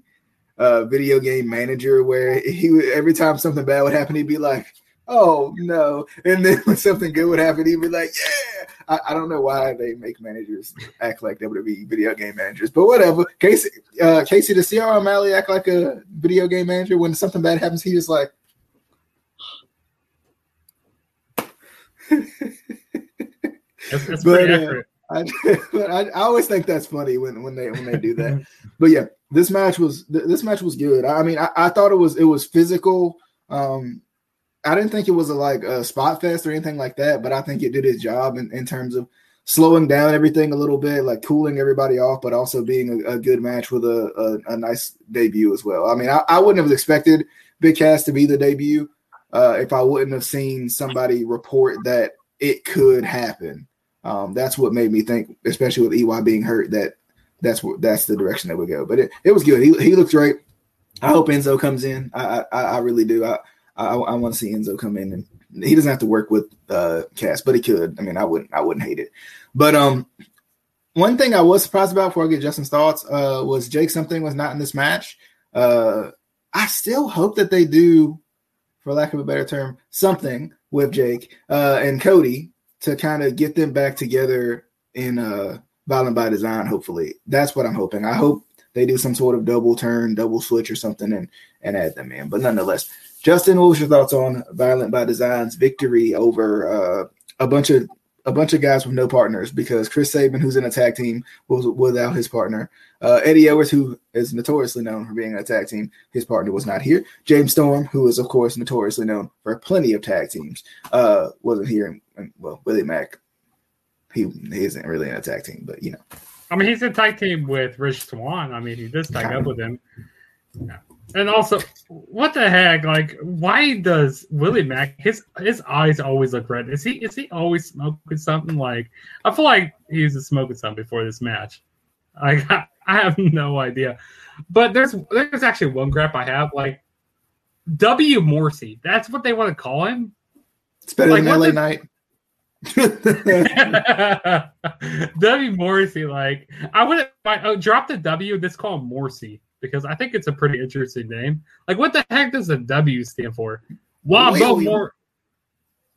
uh, video game manager where he would every time something bad would happen he'd be like, "Oh no," and then when something good would happen he'd be like, "Yeah." I, I don't know why they make managers act like WWE video game managers, but whatever. Casey, uh, Casey, does CR O'Malley act like a video game manager when something bad happens? He just like. That's, that's but. Uh, I, but I, I, always think that's funny when, when they when they do that. but yeah, this match was this match was good. I mean, I, I thought it was it was physical. Um, I didn't think it was a, like a spot fest or anything like that, but I think it did its job in, in terms of slowing down everything a little bit, like cooling everybody off, but also being a, a good match with a, a, a, nice debut as well. I mean, I, I, wouldn't have expected Big Cass to be the debut uh, if I wouldn't have seen somebody report that it could happen. Um, that's what made me think, especially with EY being hurt, that that's what that's the direction that would go. But it, it was good. He he looked great. I hope Enzo comes in. I I, I really do. I I, I want to see Enzo come in, and he doesn't have to work with uh Cass, but he could. I mean, I wouldn't I wouldn't hate it. But um, one thing I was surprised about before I get Justin's thoughts uh was Jake something was not in this match. Uh, I still hope that they do, for lack of a better term, something with Jake uh and Cody to kind of get them back together in uh Violent by Design. Hopefully, that's what I'm hoping. I hope they do some sort of double turn, double switch, or something, and and add them in. But nonetheless, Justin, what was your thoughts on Violent by Design's victory over uh, a bunch of a bunch of guys with no partners because Chris Sabin, who's in a tag team, was without his partner. Uh, Eddie Edwards, who is notoriously known for being a tag team, his partner was not here. James Storm, who is of course notoriously known for plenty of tag teams, uh, wasn't here. And, and, well, Willie Mack, he, he isn't really in a tag team, but you know. I mean, he's in tag team with Rich Swann. I mean, he does tag up with him. Yeah. And also, what the heck? Like, why does Willie Mack his his eyes always look red? Is he is he always smoking something? Like, I feel like he was smoking something before this match. Like, I, I have no idea. But there's there's actually one graph I have. Like, W Morrissey. That's what they want to call him. It's better like, than LA Knight. w Morrissey, like I wouldn't. I, oh, drop the W. This call him Morrissey because I think it's a pretty interesting name. Like, what the heck does the W stand for? Wombo Mor.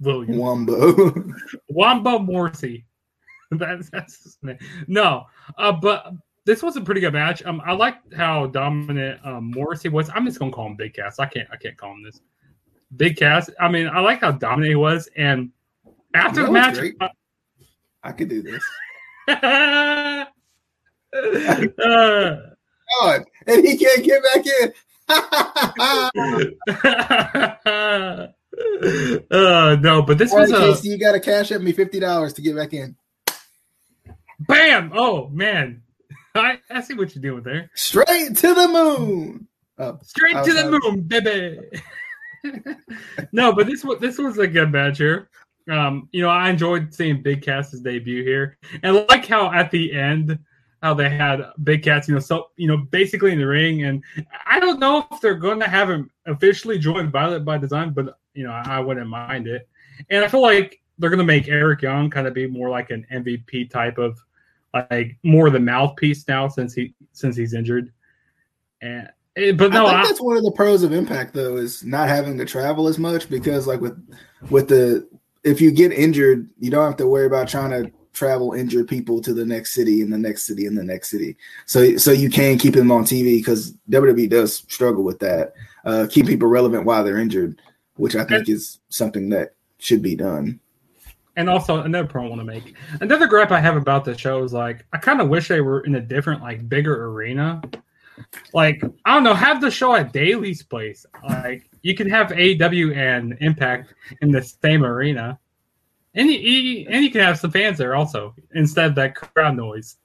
William. Wombo. Wombo that's that's his name. No, uh, but this was a pretty good match. Um, I like how dominant um, Morrissey was. I'm just gonna call him Big Cass. I can't I can't call him this. Big Cass. I mean, I like how dominant he was, and after the match, uh, I could do this. uh, God, and he can't get back in. uh, no, but this was a. Casey, you got to cash at me fifty dollars to get back in. Bam! Oh man, I, I see what you're doing there. Straight to the moon. Oh, Straight to the moon, baby. no, but this was this was a good match here. Um, you know, I enjoyed seeing Big Cass's debut here, and like how at the end how they had Big Cats, you know, so you know, basically in the ring, and I don't know if they're going to have him officially join Violent by Design, but you know, I wouldn't mind it. And I feel like they're going to make Eric Young kind of be more like an MVP type of like more the mouthpiece now since he since he's injured. And eh, but no, I think I, that's one of the pros of Impact though is not having to travel as much because like with with the if you get injured, you don't have to worry about trying to travel injured people to the next city and the next city and the next city. So so you can keep them on TV because WWE does struggle with that. Uh, keep people relevant while they're injured, which I think is something that should be done. And also another point I want to make. Another gripe I have about the show is like I kind of wish they were in a different, like bigger arena. Like I don't know, have the show at Daily's place. Like you can have AEW and Impact in the same arena, and you, and you can have some fans there also instead of that crowd noise.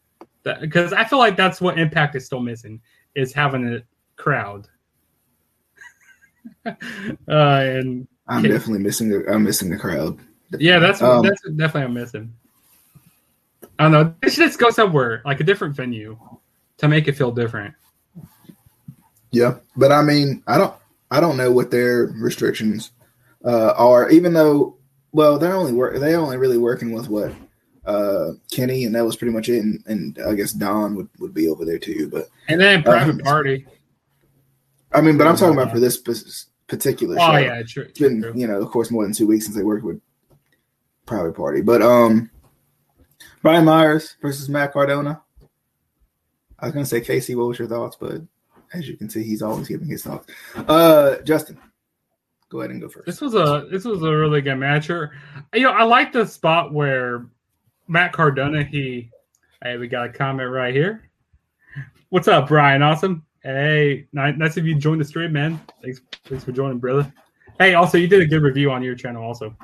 Because I feel like that's what Impact is still missing is having a crowd. uh, and I'm definitely missing. A, I'm missing the crowd. Yeah, that's um, that's definitely I'm missing. I don't know. They should just go somewhere like a different venue to make it feel different. Yeah, but I mean, I don't, I don't know what their restrictions uh, are. Even though, well, they're only work, they only really working with what uh, Kenny, and that was pretty much it. And, and, I guess Don would, would be over there too. But and then private uh, party. I mean, but I'm talking about for this particular oh, show. Oh yeah, true. It's been true. you know, of course, more than two weeks since they worked with private party. But um, Brian Myers versus Matt Cardona. I was gonna say Casey, what was your thoughts? But as you can see, he's always giving his thoughts. Uh, Justin, go ahead and go first. This was a this was a really good match. Or, You know, I like the spot where Matt Cardona. He, hey, we got a comment right here. What's up, Brian? Awesome. Hey, nice, nice of you join the stream, man. Thanks, thanks for joining, brother. Hey, also, you did a good review on your channel, also.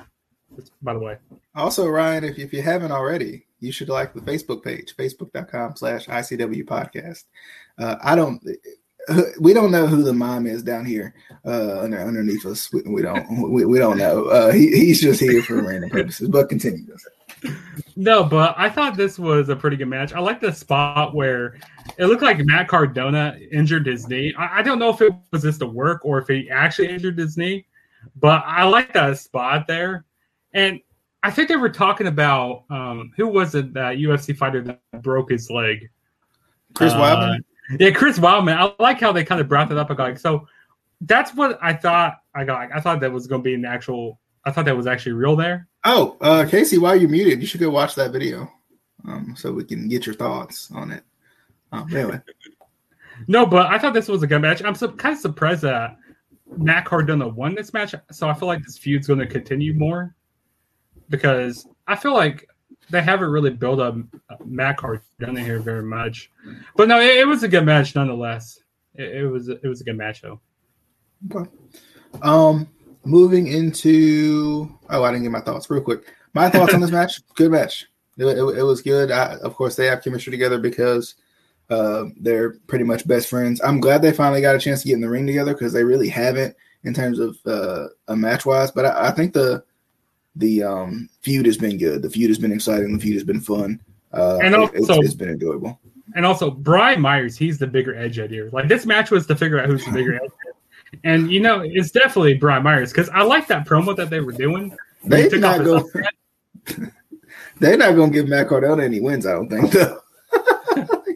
By the way. Also, Ryan, if, if you haven't already, you should like the Facebook page, facebook.com slash ICW podcast. Uh, I don't we don't know who the mom is down here uh, under, underneath us. We, we don't we, we, don't know. Uh, he, he's just here for random purposes. But continue. No, but I thought this was a pretty good match. I like the spot where it looked like Matt Cardona injured his knee. I, I don't know if it was just a work or if he actually injured his knee, but I like that spot there. And I think they were talking about um, who was it that UFC fighter that broke his leg? Chris uh, Weidman. Yeah, Chris Weidman. I like how they kind of brought that up. I got like, so that's what I thought. I got. I thought that was going to be an actual. I thought that was actually real there. Oh, uh, Casey, while you're muted, you should go watch that video, um, so we can get your thoughts on it. Um, anyway. no, but I thought this was a good match. I'm so, kind of surprised that Matt Cardona won this match, so I feel like this feud's going to continue more because I feel like they haven't really built up Matt Cardona here very much. But no, it, it was a good match nonetheless. It, it, was it was a good match though. Okay. Um, moving into oh, I didn't get my thoughts real quick. My thoughts on this match: good match. It, it, it was good. I, of course, they have chemistry together because uh, they're pretty much best friends. I'm glad they finally got a chance to get in the ring together because they really haven't in terms of uh, a match wise. But I, I think the the um, feud has been good. The feud has been exciting. The feud has been fun. Uh, and also, it's, it's been enjoyable. And also, Brian Myers, he's the bigger edge here. Like this match was to figure out who's the bigger edge. And you know, it's definitely Brian Myers because I like that promo that they were doing. They did not go. they're not going to give Matt Cardona any wins. I don't think though.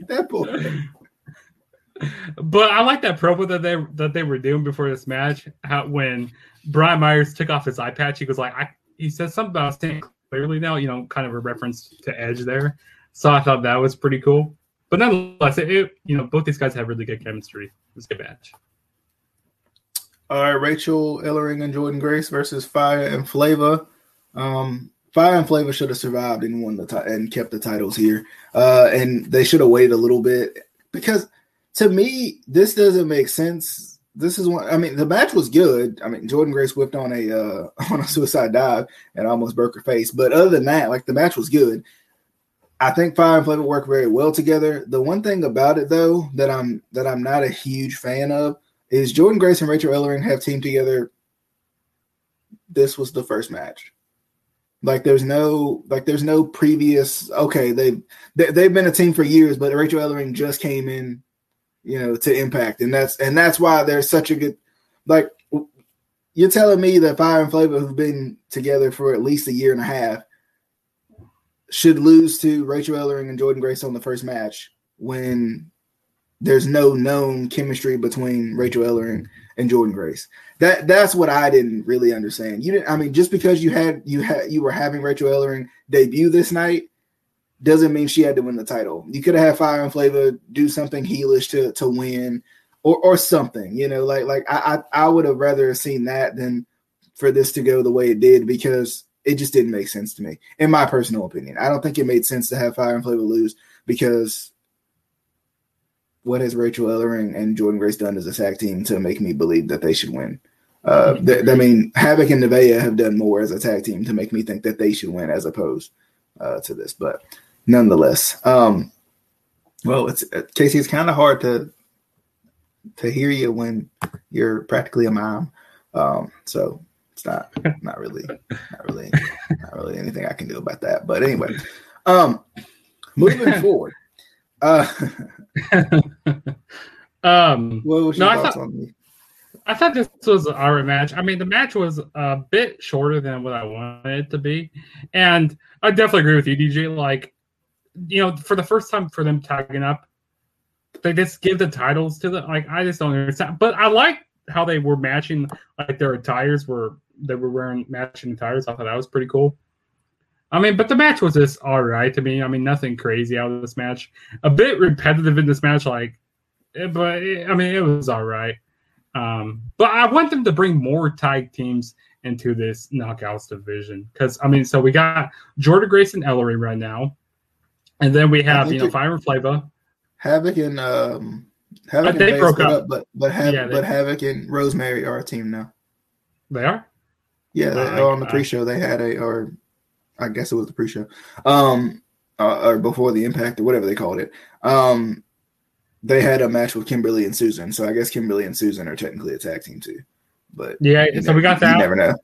that boy. But I like that promo that they that they were doing before this match. How when Brian Myers took off his eye patch, he was like, "I he says something about saying clearly now, you know, kind of a reference to Edge there. So I thought that was pretty cool. But nonetheless, it, it you know, both these guys have really good chemistry. It's a good match. All right, Rachel Ellering and Jordynne Grace versus Fire and Flavor. Um, Fire and Flavor should have survived and won the t- and kept the titles here. Uh, and they should have waited a little bit because to me, this doesn't make sense this is one. I mean, the match was good. I mean, Jordynne Grace whipped on a uh, on a suicide dive and almost broke her face. But other than that, like the match was good. I think Fire and Flavor work very well together. The one thing about it though that I'm that I'm not a huge fan of is Jordynne Grace and Rachel Ellering have teamed together. This was the first match. Like there's no like there's no previous okay they've they, they've been a team for years but Rachel Ellering just came in you know, to impact. And that's and that's why there's such a good like you're telling me that Fire and Flavor who've been together for at least a year and a half should lose to Rachel Ellering and Jordynne Grace on the first match when there's no known chemistry between Rachel Ellering and Jordynne Grace. That that's what I didn't really understand. You didn't. I mean, just because you had you had you were having Rachel Ellering debut this night doesn't mean she had to win the title. You could have had Fire and Flavor do something heelish to to win, or or something. You know, like like I I, I would have rather seen that than for this to go the way it did because it just didn't make sense to me, in my personal opinion. I don't think it made sense to have Fire and Flavor lose because what has Rachel Ellering and Jordynne Grace done as a tag team to make me believe that they should win? Uh, th- I mean, Havoc and Nevaeh have done more as a tag team to make me think that they should win as opposed uh, to this. But nonetheless, um, well, it's uh, Casey. It's kind of hard to to hear you when you're practically a mom. Um, so it's not not really not really not really anything I can do about that. But anyway, um, moving forward. Uh, um, what was your No, I thoughts thought- on me? I thought this was our match. I mean, the match was a bit shorter than what I wanted it to be, and I definitely agree with you, DJ. Like, you know, for the first time for them tagging up, they just give the titles to the like. I just don't understand, but I like how they were matching. Like their attires were they were wearing matching attires. I thought that was pretty cool. I mean, but the match was just all right to me. I mean, nothing crazy out of this match. A bit repetitive in this match, like, eh, but eh, I mean, it was all right. Um, but I want them to bring more tag teams into this knockouts division because I mean, so we got Jordynne Grace and Ellery right now, and then we have you know it- Fire and Flavor. Havoc and um, Havoc they and Bay broke split up. but but Havoc, Yeah, they- but Havoc and Rosemary are a team now. They are. Yeah, they, Uh, on the pre-show they had a, or I guess it was the pre-show, um, uh, or before the Impact or whatever they called it. Um, they had a match with Kimber Lee and Susan, so I guess Kimber Lee and Susan are technically a tag team too. But Yeah. so we got that. You never know.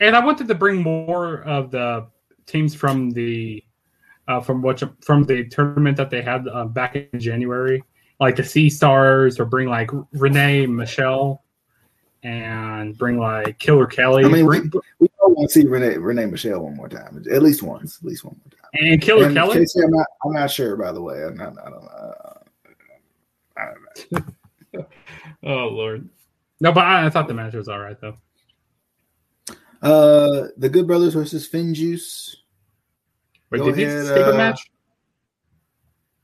and I wanted to bring more of the teams from the uh, from what from the tournament that they had uh, back in January, like the Sea Stars, or bring like Renee, Michelle, and bring like Killer Kelly, I mean, we, bring, we all want to see Renee Renee Michelle one more time, at least once, at least one more time. and Killer And Kelly. Casey, I'm not, I'm not sure. By the way, I'm not, I don't, uh, I don't know. Oh Lord, no, but I, I thought the match was all right though. Uh, the Good Brothers versus FinJuice. Wait, did he ahead, skip uh, a match?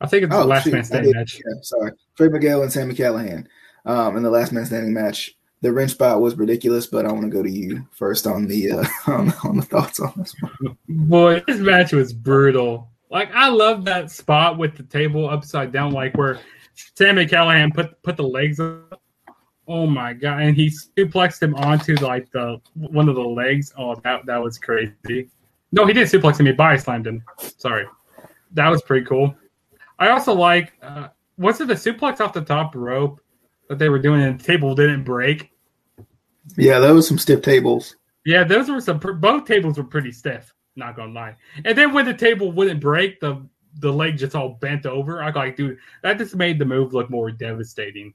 I think it's the Oh, last shoot, man standing match. Yeah, sorry. Trey Miguel and Sami Callihan. Um, in the last man standing match, the wrench spot was ridiculous, but I want to go to you first on the uh, on, on the thoughts on this one. Boy, this match was brutal. Like I love that spot with the table upside down, like where Sami Callihan put put the legs up. Oh my god! And he suplexed him onto like the one of the legs. Oh, that that was crazy. No, he didn't suplex. He body slammed him. Sorry, that was pretty cool. I also like uh, was it the suplex off the top rope that they were doing and the table didn't break? Yeah, those was some stiff tables. Yeah, those were some. Both tables were pretty stiff. Not gonna lie. And then when the table wouldn't break, the the leg just all bent over. I like, dude, that just made the move look more devastating.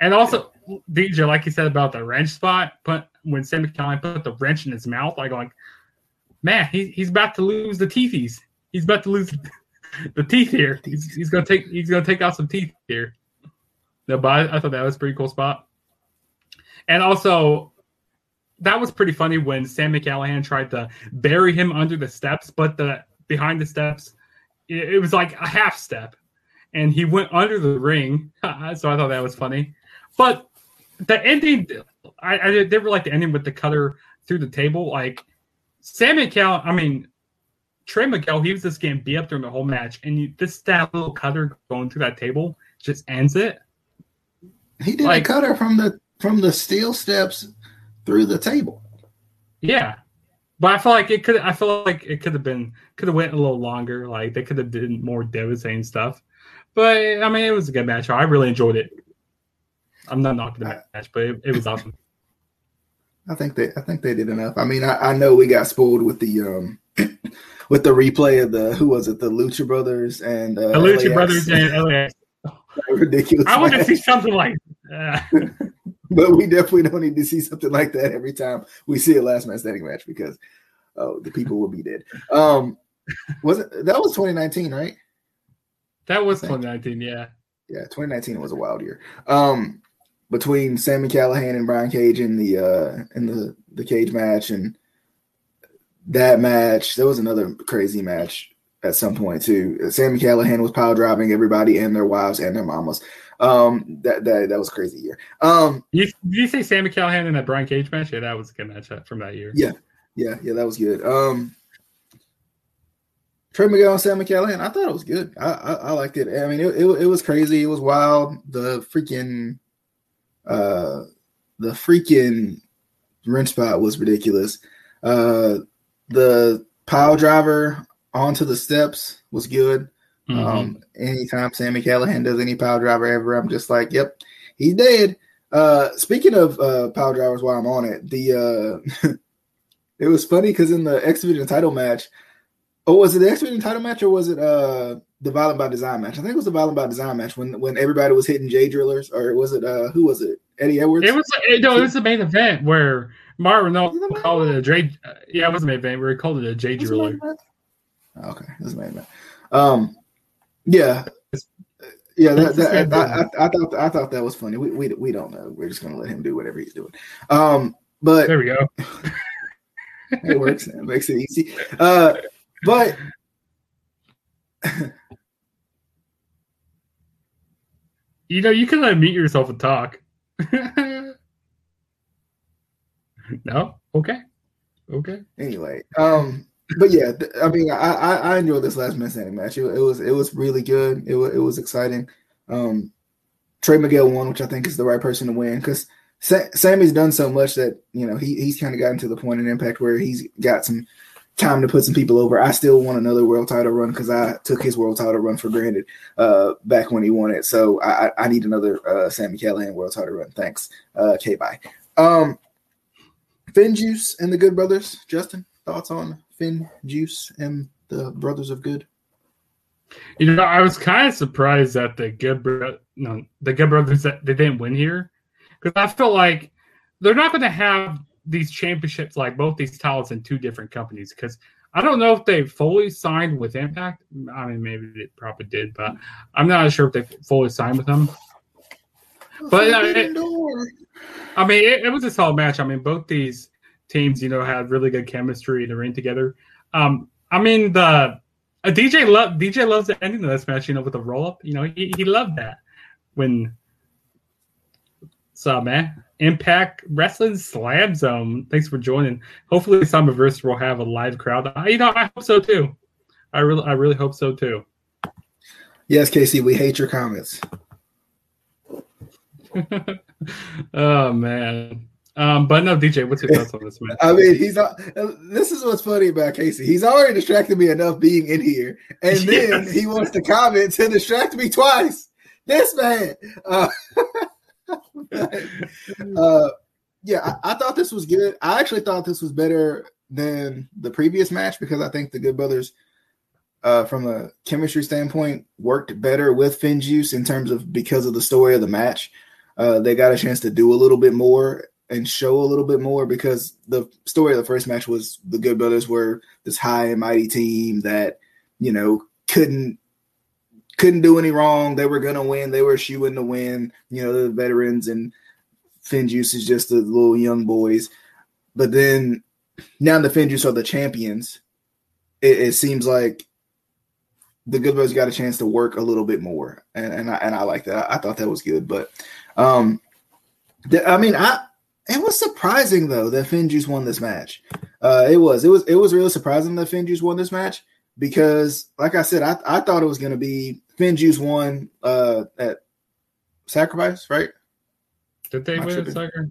And also, DJ, like you said about the wrench spot, put when Sami Callihan put the wrench in his mouth, I go like, man, he, he's about to lose the teethies. He's about to lose the teeth here. He's, he's gonna take he's gonna take out some teeth here. No, but I, I thought that was pretty cool spot. And also, that was pretty funny when Sam Callihan tried to bury him under the steps, but the behind the steps, it, it was like a half step, and he went under the ring. so I thought that was funny. But the ending, I, I didn't like the ending with the cutter through the table. Like Sammy Cal, I mean Trey Miguel, he was just getting beat up during the whole match, and you, this that little cutter going through that table just ends it. He did Like- a cutter from the from the steel steps through the table. Yeah. But I feel like it could I feel like it could have been could have went a little longer. Like they could have did more devastating stuff. But I mean it was a good match. I really enjoyed it. I'm not knocking the match, but it, it was awesome. I think they I think they did enough. I mean, I, I know we got spoiled with the um with the replay of the who was it, the Lucha Brothers and uh, The Lucha LAX. Brothers and LAX. ridiculous. I want to see something like uh, but we definitely don't need to see something like that every time we see a last man standing match because oh the people will be dead. Um was it that was 2019, right? that was 2019, yeah. Yeah, 2019 was a wild year. Um between Sami Callihan and Brian Cage in the uh in the the cage match and that match. There was another crazy match at some point too. Sami Callihan was pile driving everybody and their wives and their mamas. Um, that that that was crazy year. Um, you, did you say Sami Callihan in that Brian Cage match? Yeah, that was a good match from that year. Yeah, yeah, yeah, that was good. Um, Trey Miguel and Sami Callihan, I thought it was good. I I, I liked it. I mean, it, it, it was crazy. It was wild. The freaking, uh, the freaking wrench spot was ridiculous. Uh, the pile driver onto the steps was good. Mm-hmm. Um, anytime Sami Callihan does any pile driver ever, I'm just like, yep, he's dead. Uh, speaking of uh, pile drivers, while I'm on it, the uh, it was funny because in the X Division title match, oh, was it the X Division title match or was it uh the Violent by Design match? I think it was the Violent by Design match when when everybody was hitting J drillers, or was it uh who was it? Eddie Edwards. It was no, it was the main event where Martin no called it a J. Yeah, it was the main event where he called it a J driller. Okay, this is main event. Um, yeah, yeah. That, that, I, I, I, thought I thought that was funny. We, we we don't know. We're just gonna let him do whatever he's doing. Um, but there we go. it works. It makes it easy. Uh, but. you know, you can unmute yourself and talk. no, okay, okay. Anyway, um, but yeah, I mean, I, I, I enjoyed this last man standing match. It, it, was it was really good. It was it was exciting. Um, Trey Miguel won, which I think is the right person to win because Sa- Sammy's done so much that you know he he's kind of gotten to the point in Impact where he's got some time to put some people over. I still want another world title run because I took his world title run for granted uh, back when he won it. So I, I need another uh, Sami Callihan world title run. Thanks, uh, K. Bye. Um, FinJuice and the Good Brothers. Justin, thoughts on Finn Juice and the Brothers of Good? You know, I was kind of surprised that the Good Bro- no, the Good Brothers that they didn't win here because I felt like they're not going to have these championships like both these titles in two different companies because I don't know if they fully signed with Impact. I mean, maybe they probably did, but I'm not sure if they fully signed with them. But uh, it, I mean, it, it was a solid match. I mean, both these teams, you know, had really good chemistry in the ring together. Um, I mean, the uh, DJ love DJ loves the ending of this match, you know, with the roll up. You know, he, he loved that when. So man, Impact Wrestling Slam Zone. Thanks for joining. Hopefully, Slammiversary will have a live crowd. I, you know, I hope so too. I really, I really hope so too. Yes, Casey, we hate your comments. oh man. Um, but no, DJ, what's your thoughts on this man? I mean, he's uh, this is what's funny about Casey. He's already distracted me enough being in here, and then yes. he wants to comment to distract me twice. This man. Uh, uh, yeah, I, I, thought this was good. I actually thought this was better than the previous match because I think the Good Brothers, uh, from a chemistry standpoint, worked better with FinJuice in terms of because of the story of the match. Uh, they got a chance to do a little bit more and show a little bit more because the story of the first match was the Good Brothers were this high and mighty team that you know couldn't couldn't do any wrong. They were gonna win. They were shooing to win. You know the veterans and FinJuice is just the little young boys. But then now the FinJuice are the champions. It, it seems like the Good Brothers got a chance to work a little bit more, and and I, and I like that. I, I thought that was good, but um, I mean I it was surprising though that FinJuice won this match. Uh, it was it was it was really surprising that FinJuice won this match because, like I said, I, I thought it was going to be FinJuice won uh, at Sacrifice, right? Did they win at Sacrifice?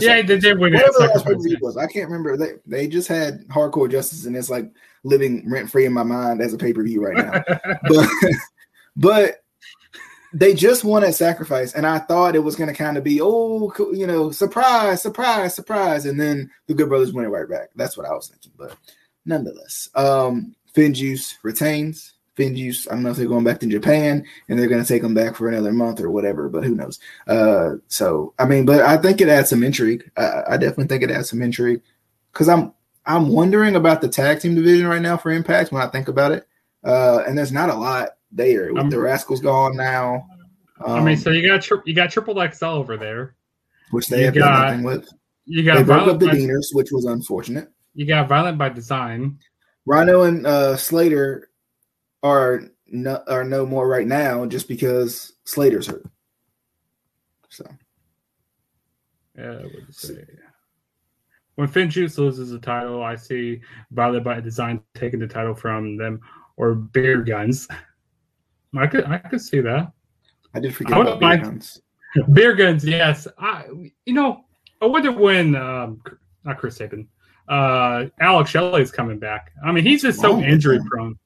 Yeah, they did win Whatever the last was, I can't remember. They they just had hardcore justice, and it's like living rent free in my mind as a pay per view right now. but but they just won at sacrifice, and I thought it was going to kind of be, oh, you know, surprise, surprise, surprise, and then the Good Brothers win it right back. That's what I was thinking, but nonetheless, um, FinJuice retains. FinJuice, I don't know if they're going back to Japan and they're going to take them back for another month or whatever, but who knows? Uh, so I mean, but I think it adds some intrigue. I, I definitely think it adds some intrigue because I'm I'm wondering about the tag team division right now for Impact when I think about it. Uh, and there's not a lot there with um, the Rascals gone now. Um, I mean, um, so you got tri- you got triple XL over there. which they You have got- done nothing with. You They got broke up the Deaners, which was unfortunate. you got violent by design. Rhino and uh, Slater are no, are no more right now just because Slater's hurt. So Yeah, what to say? When FinJuice loses the title, I see Violent by Design taking the title from them or Beer Guns. I could I could see that. I did forget I about Beer Guns. Beer Guns, yes. I you know I wonder when um, not Chris Sabin, uh, Alex Shelley is coming back. I mean, he's just so injury prone.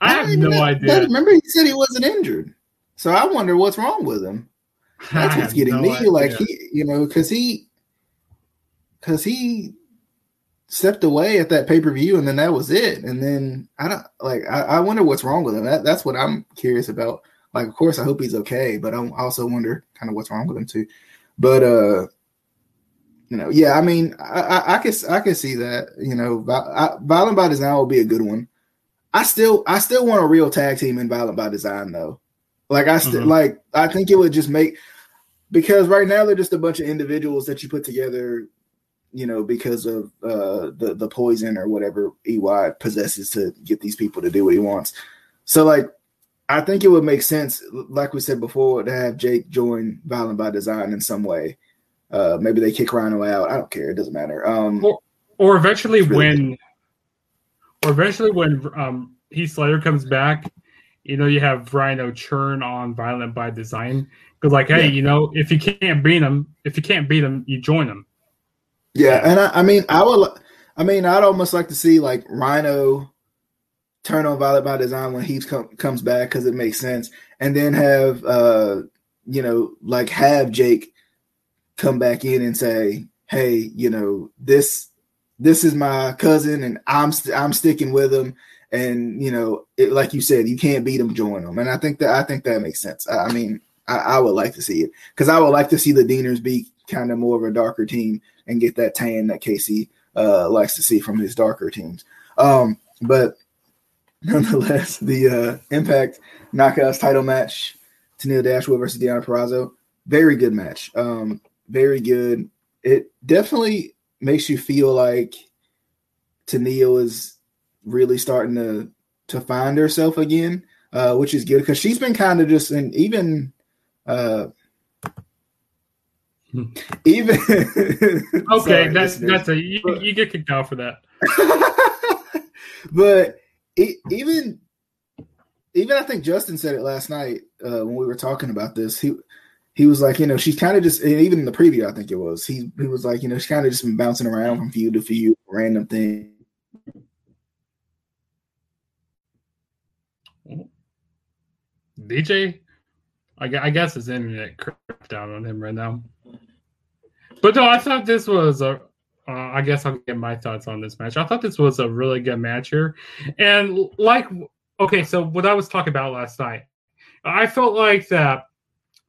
I have didn't no idea. Remember, he said he wasn't injured, so I wonder what's wrong with him. I That's what's getting no me. Like he, you know, because he, because he stepped away at that pay per view, and then that was it. And then I don't like. I, I wonder what's wrong with him. That, that's what I'm curious about. Like, of course, I hope he's okay, but I also wonder kind of what's wrong with him too. But uh, you know, yeah, I mean, I I, I can I can see that. You know, Vi- I, Violent by Design will be a good one. I still I still want a real tag team in Violent by Design though. Like I still Mhm. like I think it would just make because right now they're just a bunch of individuals that you put together, you know, because of uh the the poison or whatever EY possesses to get these people to do what he wants. So like I think it would make sense, like we said before, to have Jake join Violent by Design in some way. Uh maybe they kick Rhino out. I don't care, it doesn't matter. Um Well- Or eventually really when, or eventually when um, Heath Slater comes back, you know, you have Rhino churn on Violent by Design. Because like, hey, Yeah. you know, if you can't beat him, if you can't beat him, you join him. Yeah, and I, I mean, I would, I mean, I'd almost like to see like Rhino turn on Violent by Design when he com- comes back because it makes sense, and then have, uh, you know, like have Jake come back in and say, "Hey, you know, this, this is my cousin, and I'm st- I'm sticking with him." And you know, it, like you said, you can't beat him, join him, and I think that I think that makes sense. I, I mean, I, I would like to see it because I would like to see the Deaners be kind of more of a darker team and get that tan that Casey uh, likes to see from his darker teams. Um, but nonetheless, the uh, Impact Knockouts title match, Tennille Dashwood versus Deonna Purrazzo, very good match. Um, very good. It definitely makes you feel like Tennille is really starting to to find herself again, uh, which is good because she's been kind of just and even. Uh, Hmm. even Okay, Sorry, that's listeners. that's a you, you get kicked out for that. but it, even even I think Justin said it last night uh, when we were talking about this. He he was like, you know, she's kind of just even in the preview, I think it was. He he was like, you know, she's kind of just been bouncing around from feud to feud, random thing. DJ, I, I guess his internet crapped down on him right now. But no, I thought this was a. Uh, I guess I'll get my thoughts on this match. I thought this was a really good match here, and like, okay, so what I was talking about last night, I felt like that.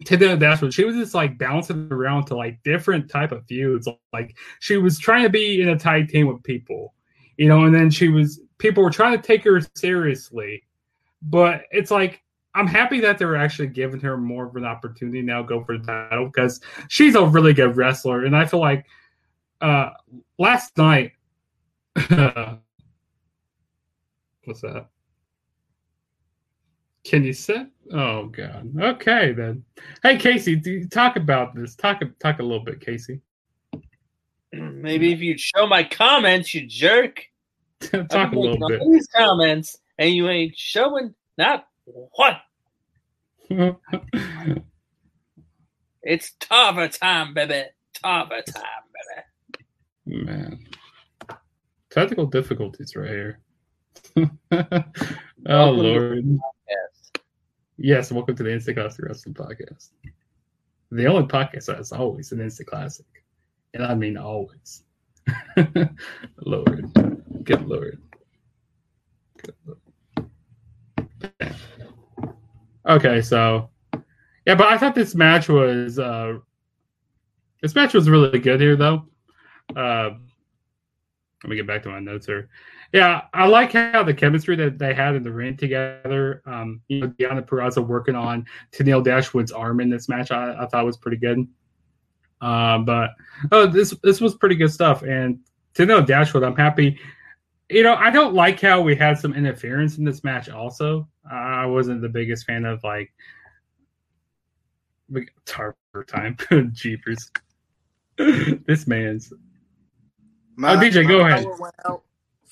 Tennille Dashwood, she was just like bouncing around to like different type of feuds. Like she was trying to be in a tag team with people, you know, and then she was people were trying to take her seriously, but it's like I'm happy that they're actually giving her more of an opportunity now go for the title because she's a really good wrestler, and I feel like uh last night. what's that? Can you sit? Oh God. Okay then. Hey Casey, do you talk about this. Talk talk a little bit, Casey. Maybe if you'd show my comments, you jerk. talk a little bit. These comments, and you ain't showing not what. It's Tarver time, baby. Tarver time, baby. Man. Technical difficulties right here. oh Lord. Yes. Welcome to the Instant Classic Wrestling Podcast. The only podcast that is always an instant classic. And I mean always. Lord. Good Lord. Good Lord. Okay, so yeah, but I thought this match was uh this match was really good here though. Uh let me get back to my notes here. Yeah, I like how the chemistry that they had in the ring together. Um, you know, Deonna Purrazzo working on Tennille Dashwood's arm in this match, I, I thought was pretty good. Uh, but oh, this this was pretty good stuff. And know Dashwood, I'm happy. You know, I don't like how we had some interference in this match. Also, I wasn't the biggest fan of like Tarver time. Jeepers, this man's. My, Oh, DJ, go ahead.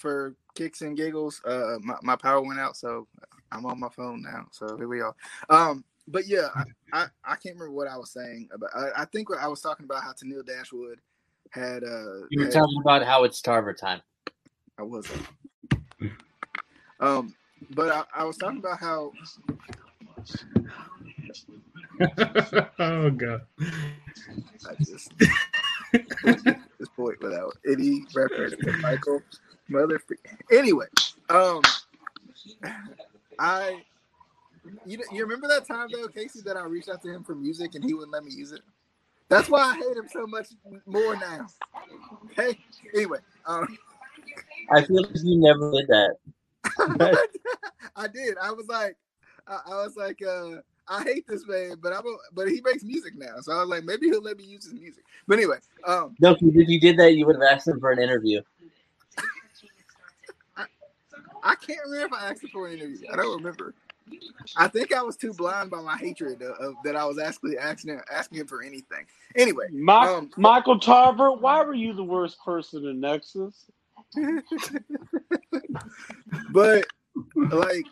Went out for kicks and giggles. Uh, my, my power went out, so I'm on my phone now. So here we are. Um, but yeah, I, I, I can't remember what I was saying about. I, I think what I was talking about how Tennille Dashwood had. Uh, You were had- talking about how it's Tarver time. I wasn't. Um, but I, I was talking about how oh god. I just this point without any reference to Michael mother. Anyway, um, I you you remember that time though, Casey, that I reached out to him for music and he wouldn't let me use it. That's why I hate him so much more now. Hey, anyway, um, I feel like you never did that. I did. I was like, I, I was like, uh, I hate this man, but I'm, a, but he makes music now, so I was like, maybe he'll let me use his music. But anyway, um, No, if you did that, you would have asked him for an interview. I can't remember if I asked him for an interview. I don't remember. I think I was too blind by my hatred of, of that I was actually asking him, asking him for anything. Anyway, Mi- um, Michael Tarver, why were you the worst person in Nexus? but like,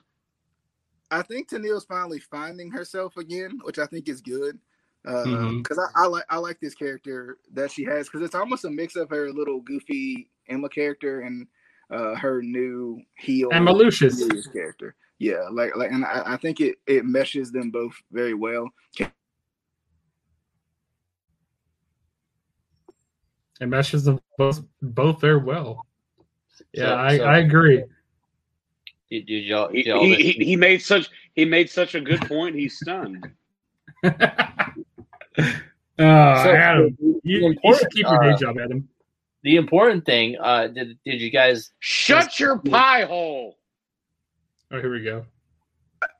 I think Tennille's finally finding herself again, which I think is good. Because Mhm. I, I like I like this character that she has because it's almost a mix of her little goofy Emma character and uh, her new heel And Malucious. serious character. Yeah, like like, and I, I think it it meshes them both very well. It meshes them both both very well. Yeah, So- I, so- I agree. Did, did y'all, He, did y'all he, he, he made such he made such a good point. He's stunned. oh, So, Adam, the you, you important, should keep your uh, day job, Adam. the important thing, uh, did, did you guys Shut your pie hole. Oh, here we go.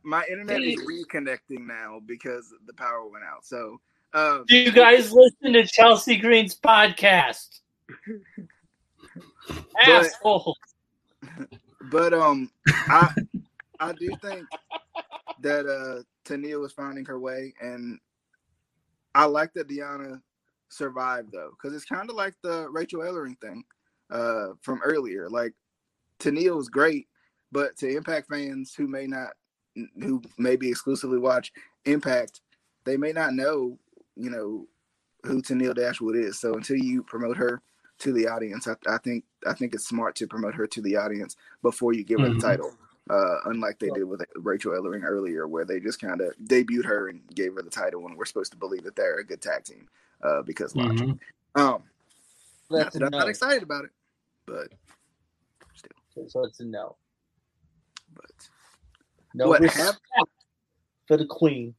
My internet is reconnecting now because the power went out. So, um, Do you guys listen to Chelsea Green's podcast? Asshole. But um, I I do think that uh Tania was finding her way, and I like that Deonna survived though, because it's kind of like the Rachel Ellering thing uh from earlier. Like Tania was great, but to Impact fans who may not, who maybe exclusively watch Impact, they may not know, you know, who Tennille Dashwood is. So until you promote her to the audience, I, I think I think it's smart to promote her to the audience before you give her Mhm. the title. Uh, unlike they did with Rachel Ellering earlier, where they just kind of debuted her and gave her the title, and we're supposed to believe that they're a good tag team uh, because logic. Mhm. Um, not That's that a I'm no. not excited about it, but still. So it's a no. but No What, have- for the queen.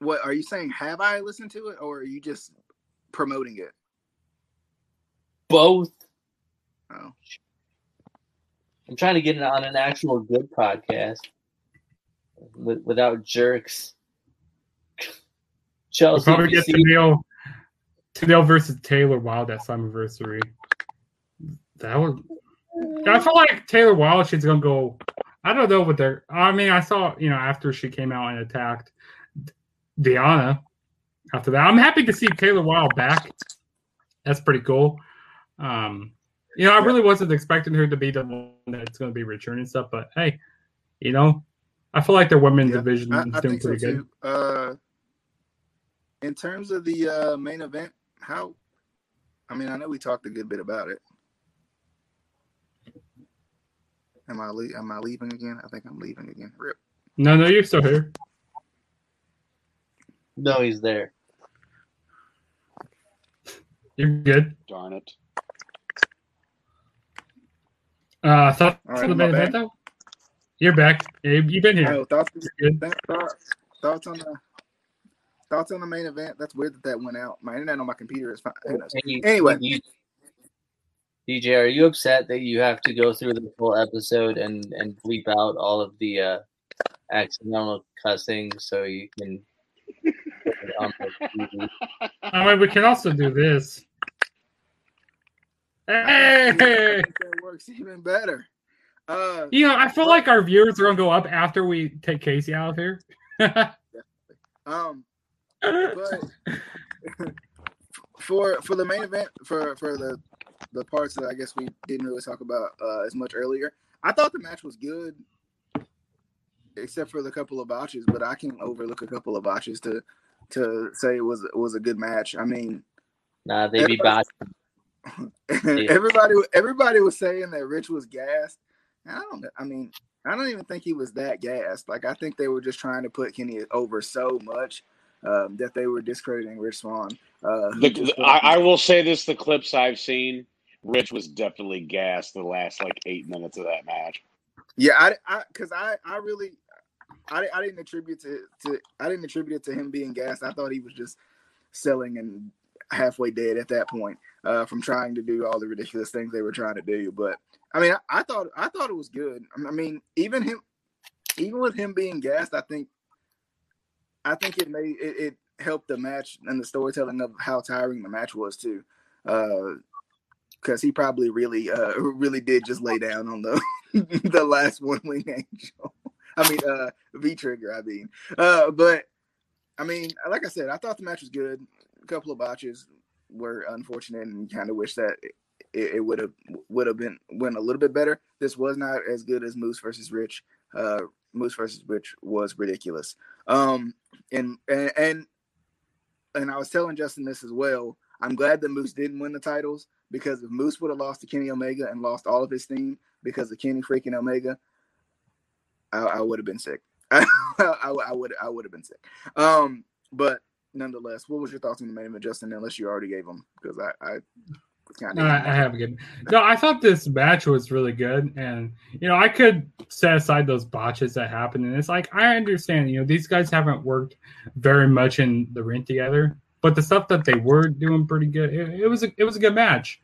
what are you saying? Have I listened to it, or are you just promoting it? Both. Oh, I'm trying to get it on an actual good podcast with, without jerks. We'll probably get see- Tennille, Tennille versus Taylor Wilde at Slammiversary. That would. I feel like Taylor Wilde. She's gonna go. I don't know what they're. I mean, I saw you know after she came out and attacked Diana. After that, I'm happy to see Taylor Wilde back. That's pretty cool. Um, you know, I really wasn't expecting her to be the one that's going to be returning stuff, but hey, you know, I feel like their women's Yeah, division I, is I doing think so pretty good. Uh, in terms of the uh, main event, how? I mean, I know we talked a good bit about it. Am I le- am I leaving again? I think I'm leaving again. Rip. No, no, you're still here. No, he's there. You're good. Darn it. Uh, thoughts All right, on the main I event though? You're back. Abe, You've been here. Oh, thoughts, thoughts, thoughts on the thoughts on the main event. That's weird that that went out. My internet on my computer is fine. Who knows? You- Anyway. you- DJ, are you upset that you have to go through the full episode and and bleep out all of the uh, accidental cussing so you can put it on the TV. I mean, we can also do this. Hey! That works even better. Uh, You know, I feel like our viewers are gonna go up after we take Casey out of here. um, but for for the main event for for the the parts that I guess we didn't really talk about uh, as much earlier, I thought the match was good, except for the couple of botches. But I can overlook a couple of botches to to say it was it was a good match. I mean, Nah, they be botched. everybody everybody was saying that Rich was gassed. And I don't. I mean, I don't even think he was that gassed. Like I think they were just trying to put Kenny over so much um, that they were discrediting Rich Swann. Uh, The, I, I will say this: the clips I've seen, Rich was definitely gassed the last like eight minutes of that match. Yeah, I, I, because I, I really, I, I didn't attribute to, to, I didn't attribute it to him being gassed. I thought he was just selling and halfway dead at that point uh, from trying to do all the ridiculous things they were trying to do. But I mean, I, I thought, I thought it was good. I mean, even him, even with him being gassed, I think, I think it made it, it helped the match and the storytelling of how tiring the match was too. Uh, because he probably really, uh, really did just lay down on the the last one wing angel. I mean, uh, V trigger. I mean, uh, but I mean, like I said, I thought the match was good. A couple of botches were unfortunate, and kind of wish that it, would have would have been went a little bit better. This was not as good as Moose versus Rich. Uh, Moose versus Rich was ridiculous. Um, and and and I was telling Justin this as well. I'm glad that Moose didn't win the titles because if Moose would have lost to Kenny Omega and lost all of his steam because of Kenny freaking Omega, I, I would have been sick. I, I would I would have been sick. Um, but nonetheless, what was your thoughts on the main event, Justin? Unless you already gave them, because I, I kind I, I have a good. No, I thought this match was really good, and you know, I could set aside those botches that happened, and it's like I understand, you know, these guys haven't worked very much in the ring together, but the stuff that they were doing pretty good. It, it was a, it was a good match.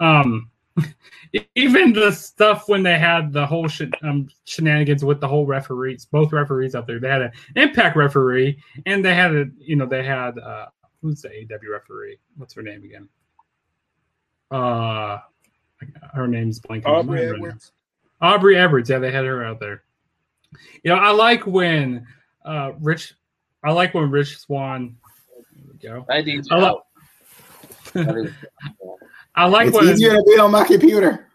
Um, even the stuff when they had the whole sh- um, shenanigans with the whole referees, both referees out there, they had an Impact referee, and they had a, you know, they had uh, who's the AEW referee? What's her name again? Uh, her name's blanking. Aubrey my right. Edwards. Aubrey Edwards. Yeah, they had her out there. You know, I like when uh Rich. I like when Rich Swann. There we go. I need I like, That is- I like It's when easier to be on my computer.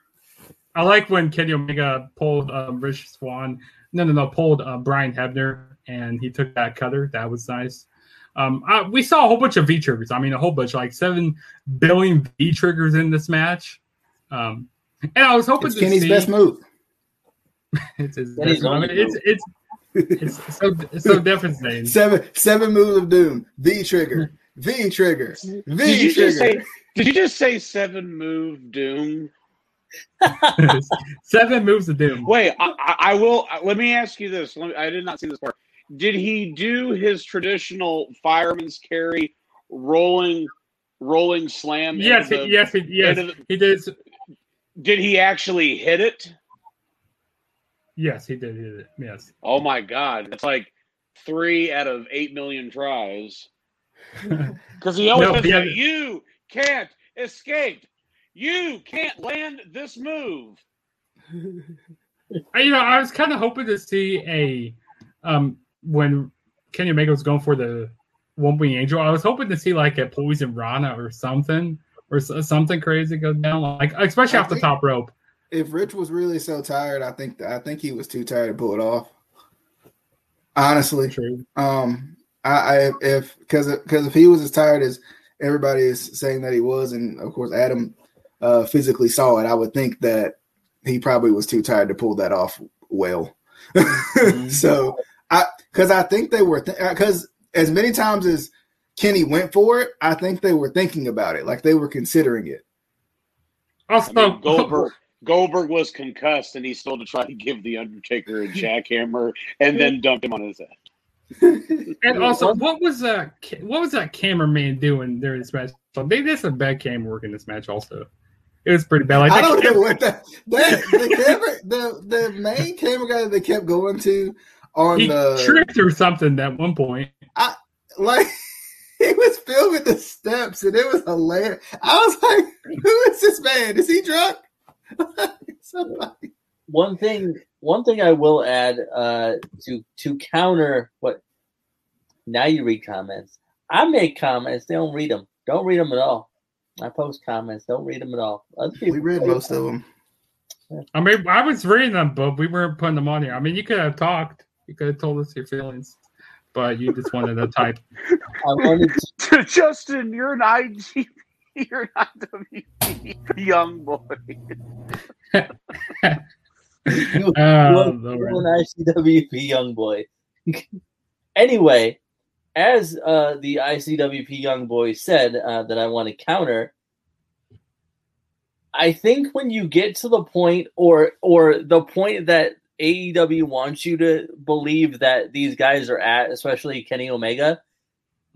I like when Kenny Omega pulled um, Rich Swann. No, no, no, pulled uh, Brian Hebner, and he took that cutter. That was nice. Um, I, we saw a whole bunch of V triggers. I mean, a whole bunch, like seven billion V triggers in this match. Um, and I was hoping It's to Kenny's see. best move. It's, his Kenny's best move. I it's it's it's so it's so devastating. Seven seven moves of doom. V trigger. V trigger. V Did you trigger. just say? Did you just say seven move doom? Seven moves of doom. Wait, I, I, will. Uh, let me ask you this. Let me, I did not see this part. Did he do his traditional fireman's carry, rolling, rolling slam? Yes, he, the- yes, he, yes, the- he did. Did he actually hit it? Yes, he did. He did. Yes. Oh my God! It's like three out of eight million tries. Because he always No, says other- you can't escape. You can't land this move. You know, I was kind of hoping to see a um when Kenny Omega was going for the one wing angel. I was hoping to see like a poison Rana or something or something crazy go down, like especially I off the top rope. if Rich was really so tired, I think I think he was too tired to pull it off. Honestly, True. um, I, I if because because if he was as tired as everybody is saying that he was, and of course Adam uh, physically saw it, I would think that he probably was too tired to pull that off well. so I because I think they were because as many times as Kenny went for it, I think they were thinking about it, like they were considering it. I mean, Goldberg Goldberg was concussed, and he still to try to give the Undertaker a jackhammer, and then dumped him on his head. and also, what was uh, that? ca- What was that cameraman doing during this match? So they did some bad camera work in this match. Also, it was pretty bad. Like I don't cam- know what that, that the camera the the main camera guy that they kept going to on he the tripped or something at one point. I like he was filming the steps, and it was hilarious. I was like, "Who is this man? Is he drunk?" Somebody. One thing, one thing I will add uh, to to counter what. Now you read comments. I make comments. They don't read them. Don't read them at all. I post comments. Don't read them at all. Other people we read most of them. I mean, I was reading them, but we weren't putting them on here. I mean, you could have talked. You could have told us your feelings, but you just wanted to type. I wanted to- Justin, you're an IG. You're not WP young boy. Oh, an ICWP young boy. anyway, as uh, the ICWP young boy said uh, that I want to counter, I think when you get to the point or or the point that AEW wants you to believe that these guys are at, especially Kenny Omega,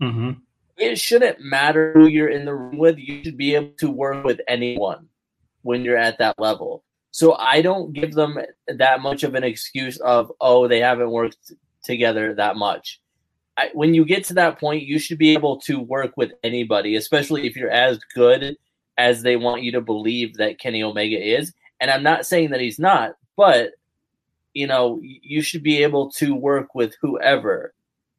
mm-hmm. it shouldn't matter who you're in the room with. You should be able to work with anyone when you're at that level. So I don't give them that much of an excuse of, oh, they haven't worked together that much. I, when you get to that point, you should be able to work with anybody, especially if you're as good as they want you to believe that Kenny Omega is. And I'm not saying that he's not, but you know, you should be able to work with whoever.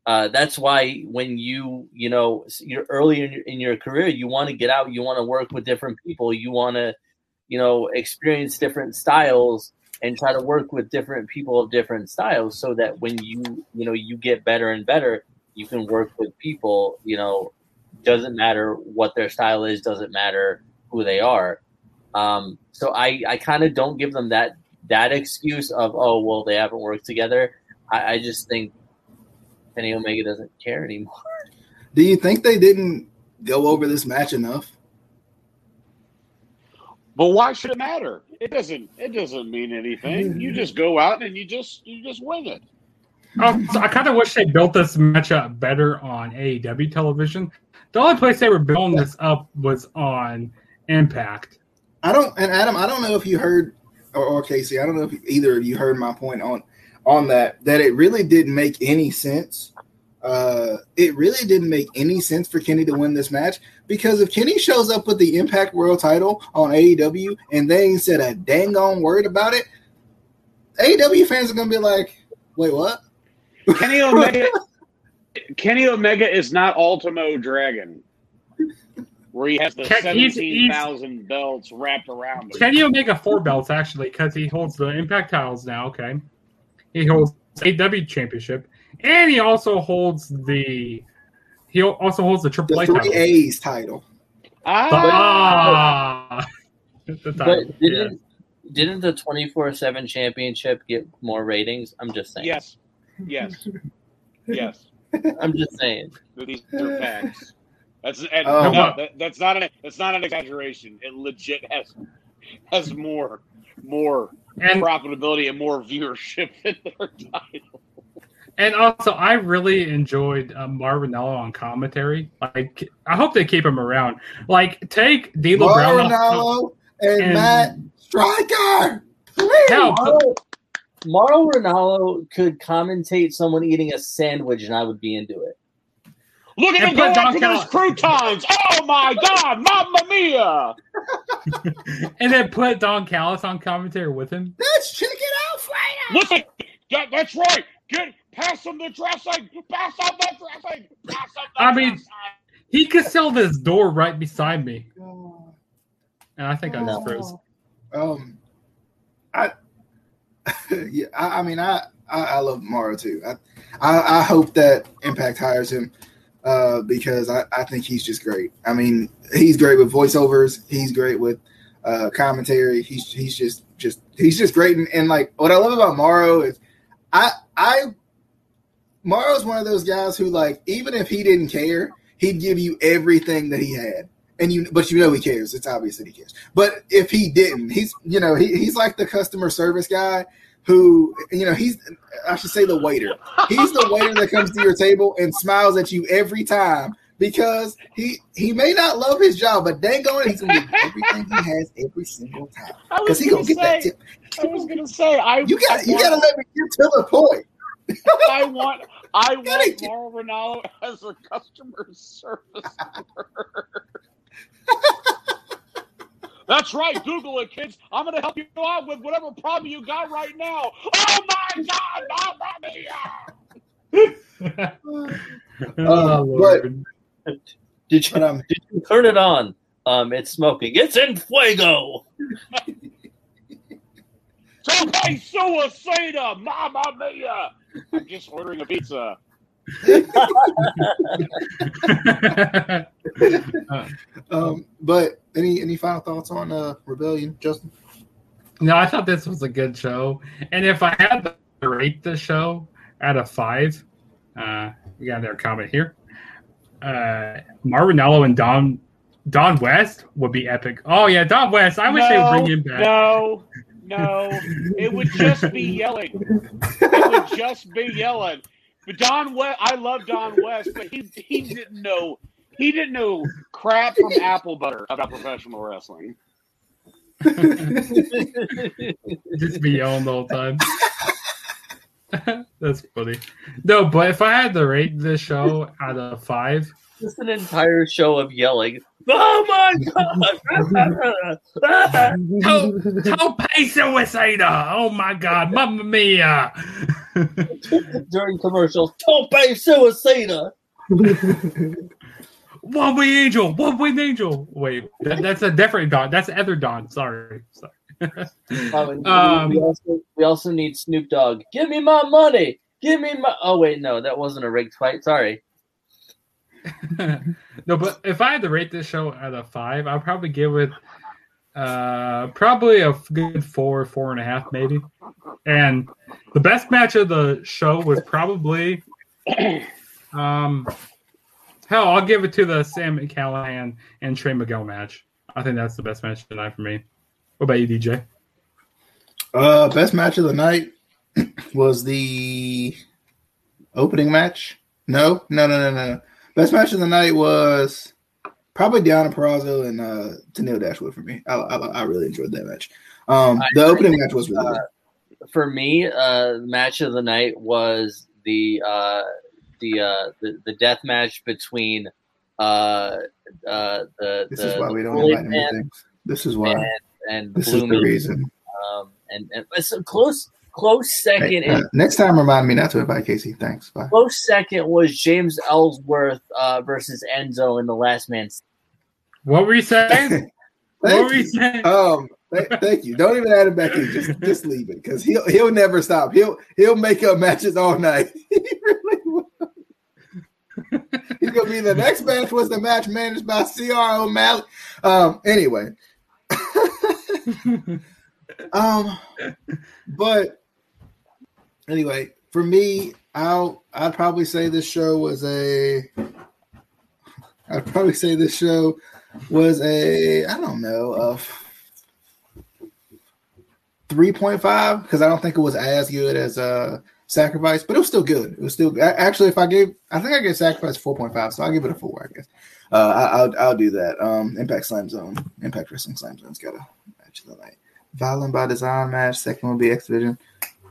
Uh, that's why when you, you know, you're early in your, in your career, you want to get out, you want to work with different people, you want to, you know, experience different styles and try to work with different people of different styles so that when you, you know, you get better and better, you can work with people, you know, doesn't matter what their style is, doesn't matter who they are. Um, so I, I kind of don't give them that that excuse of oh well they haven't worked together. I, I just think Kenny Omega doesn't care anymore. Do you think they didn't go over this match enough? But why should it matter? It doesn't. It doesn't mean anything. You just go out and you just you just win it. Oh, so I kind of wish they built this match up better on AEW television. The only place they were building this up was on Impact. I don't, and Adam, I don't know if you heard, or, or Casey, I don't know if either of you heard my point on on that. That it really didn't make any sense. Uh, it really didn't make any sense for Kenny to win this match because if Kenny shows up with the Impact World Title on AEW and they ain't said a dang on word about it, AEW fans are gonna be like, "Wait, what?" Kenny Omega. Kenny Omega is not Ultimo Dragon, where he has the Ken- he's- seventeen thousand belts wrapped around him. Kenny Omega four belts actually because he holds the Impact titles now. Okay, he holds AEW Championship, and he also holds the he also holds the Triple The A three title. A's title. Ah, Ah, the title, But didn't didn't the twenty four seven championship get more ratings? I'm just saying. yes, yes, yes. I'm just saying. These are facts. That's and Oh. no, that, that's not an that's not an exaggeration. It legit has has more more and profitability and more viewership than their title. And also, I really enjoyed uh, Marvinello on commentary. Like, I hope they keep him around. Like, take D'Lo Brown off. And, and- Matt Striker. Please. Hell, Mauro, Mauro Ranallo could commentate someone eating a sandwich, and I would be into it. Look at And him go put Don after those croutons! Oh my God, Mamma Mia! and then put Don Callis on commentary with him. That's chicken Alfredo. Look at that, that's right. Get pass him the dressing. Pass him the dressing. Pass him the I mean- He could sell this door right beside me. And I think I just froze. Um, I, yeah, I, I mean, I, I, I love Mauro too. I, I, I hope that Impact hires him uh, because I, I think he's just great. I mean, he's great with voiceovers. He's great with uh, commentary. He's he's just just he's just great. And, and like what I love about Mauro is, I I Mauro's one of those guys who like even if he didn't care, he'd give you everything that he had. And you, but you know he cares. It's obvious that he cares. But if he didn't, he's you know he, he's like the customer service guy who you know he's I should say the waiter. He's the waiter that comes to your table and smiles at you every time because he he may not love his job, but dang on it, he's gonna give everything he has every single time because he gonna gonna get that tip. I was gonna say. I You got you got to let me get to the point. I want I want get- Mauro Ranallo as a customer service member. That's right, Google it, kids. I'm gonna help you out with whatever problem you got right now. Oh my god, Mamma Mia! oh, Lord. Did you um, did you turn it on? Um, it's smoking. It's in fuego. Tope suicida, Mamma Mia! I'm just ordering a pizza. um, but any any final thoughts on uh Rebellion, Justin? no, I thought this was a good show, and if I had to rate the show out of five, uh, we got their comment here. Uh, Marinello and Don Don West would be epic. Oh yeah, Don West. I wish they would bring him back. No, no, it would just be yelling. It would just be yelling. But Don West, I love Don West, but he he didn't know he didn't know crap from apple butter about professional wrestling. just be yelling the whole time. That's funny. No, but if I had to rate this show out of five, Just an entire show of yelling. Oh my god! Tope Suicida! Oh my god, Mamma Mia! During commercials, Tope Suicida. One Wing Angel! One Wing Angel! Wait, that, that's a different Don. That's other Don. Sorry. Sorry. Um, we, also, we also need Snoop Dogg. Give me my money. Give me my. Oh wait, no, that wasn't a rigged fight. Sorry. No, but if I had to rate this show out of five, I'd probably give it uh probably a good four, four and a half, maybe. And the best match of the show was probably um hell, I'll give it to the Sam Callihan and Trey Miguel match. I think that's the best match tonight for me. What about you, DJ? Uh, best match of the night was the opening match. No, no, no, no, no. Best match of the night was probably Deonna Purrazzo and uh, Tennille Dashwood for me. I, I, I really enjoyed that match. Um, the opening match was really good. For me, uh, match of the night was the uh, the, uh, the the death match between uh, uh, the This the, is why we don't invite him to things. This is why. and, and This is the reason. Um, and, and it's a close close second. Hey, and uh, next time, remind me not to invite Casey. Thanks. Bye. Close second was James Ellsworth uh, versus Enzo in the Last Man. What were you saying? what Thank were you you. saying? Um, th- thank you. Don't even add him back in. Just just leave it because he'll he'll never stop. He'll he'll make up matches all night. he really will. He's gonna be the next match was the match managed by Cr O'Malley. Um. Anyway. um. But anyway, for me, I'll I'd probably say this show was a. I'd probably say this show was a I don't know of three point five because I don't think it was as good as uh Sacrifice, but it was still good. It was still actually if I gave I think I gave Sacrifice four point five, so I'll give it a four. I guess uh, I, I'll I'll do that. Um, Impact Slam Zone, Impact Wrestling Slam Zone's got a match of the night. Violent by Design match. Second will be X Division.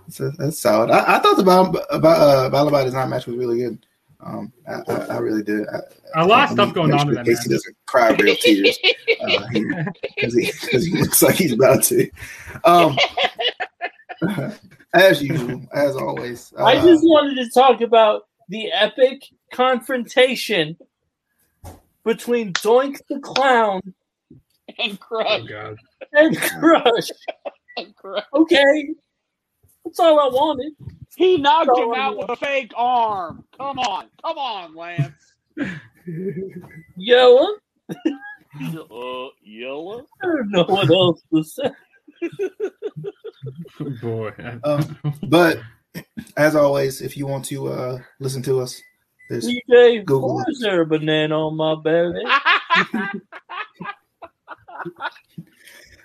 So that's solid. I, I thought the Violent, about, uh, Violent by Design match was really good. Um, I, I, I really did. I, A lot of stuff going on in sure that Casey match. doesn't cry real tears because he, 'cause he looks like he's about to. Um, as usual, as always. Uh, I just wanted to talk about the epic confrontation between Doink the Clown And Oh crush, god. and Crush. and crush. Okay, that's all I wanted. He knocked So, him out with a fake arm. Come on, come on, Lance. Yella, Uh, yellow. I don't know what else to say. Boy. Um, but as always, if you want to uh, listen to us, there's DJ, Google why it. is there a banana on my belly?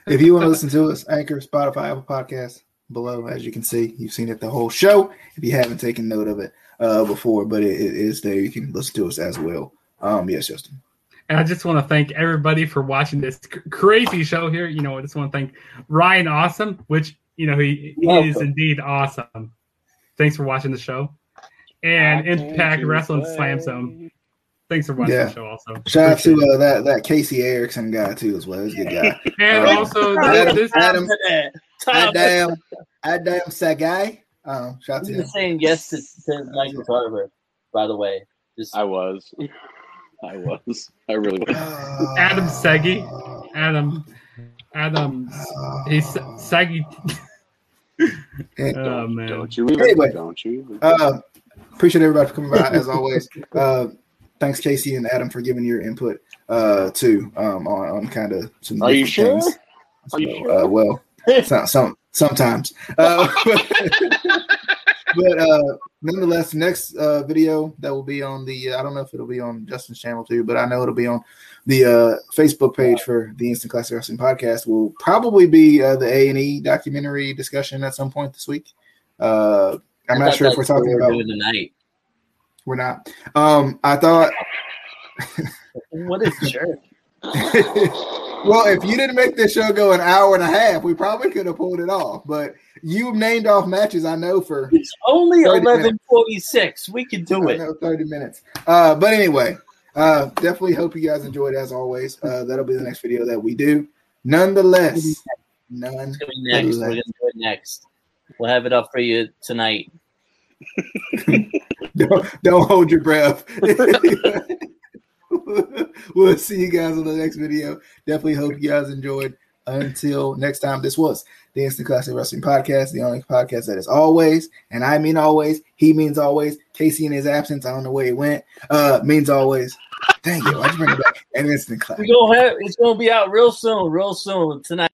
if you want to listen to us, Anchor, Spotify, Apple Podcasts below. As you can see, you've seen it the whole show. If you haven't taken note of it uh, before, but it, it is there. You can listen to us as well. Um, yes, Justin. And I just want to thank everybody for watching this c- crazy show here. You know, I just want to thank Ryan Awesome, which, you know, he, he is indeed awesome. Thanks for watching the show. And I Impact Wrestling play. Slam Zone. Thanks for watching Yeah. the show also. Shout out to uh, that that Casey Erickson guy too as well. He's a good guy. and uh, also Adam- this, Adam- Tom, Adam, Adam Sagai. Um, shout out to you him. saying yes to, to Michael Carver, by the way. Just I was. I was. I really was. Adam Segi. Adam Adam he's Segi. Oh man. Don't you even? Anyway. Don't you? Uh, appreciate everybody for coming by as always. Uh, thanks Casey and Adam for giving your input uh, too um, on, on kind of some. Are you sure? things. Are you So, sure? Uh, well, some, some sometimes. Uh, but uh, nonetheless, next uh, video that will be on the I don't know if it'll be on Justin's channel too, but I know it'll be on the uh, Facebook page for the Instant Classic Wrestling Podcast. Will probably be uh, the A and E documentary discussion at some point this week. Uh, I'm I not sure if we're talking about. doing tonight. We're not. Um, I thought. What is sure? well, if you didn't make this show go an hour and a half, we probably could have pulled it off. But you named off matches I know for It's only eleven forty six. We can do I it. know 30 minutes. Uh, but anyway, uh, definitely hope you guys enjoyed as always. Uh, that'll be the next video that we do. Nonetheless, none. It's gonna be next. We're gonna do it next. We'll have it up for you tonight. Don't, don't hold your breath. we'll see you guys on the next video. Definitely hope you guys enjoyed. Until next time, this was the Instant Classic Wrestling Podcast, the only podcast that is always, and I mean always, he means always. Casey in his absence, I don't know where he went, uh, means always. Thank it, why'd you bring it back? And Instant Classic. We gonna have it's gonna be out real soon, real soon tonight.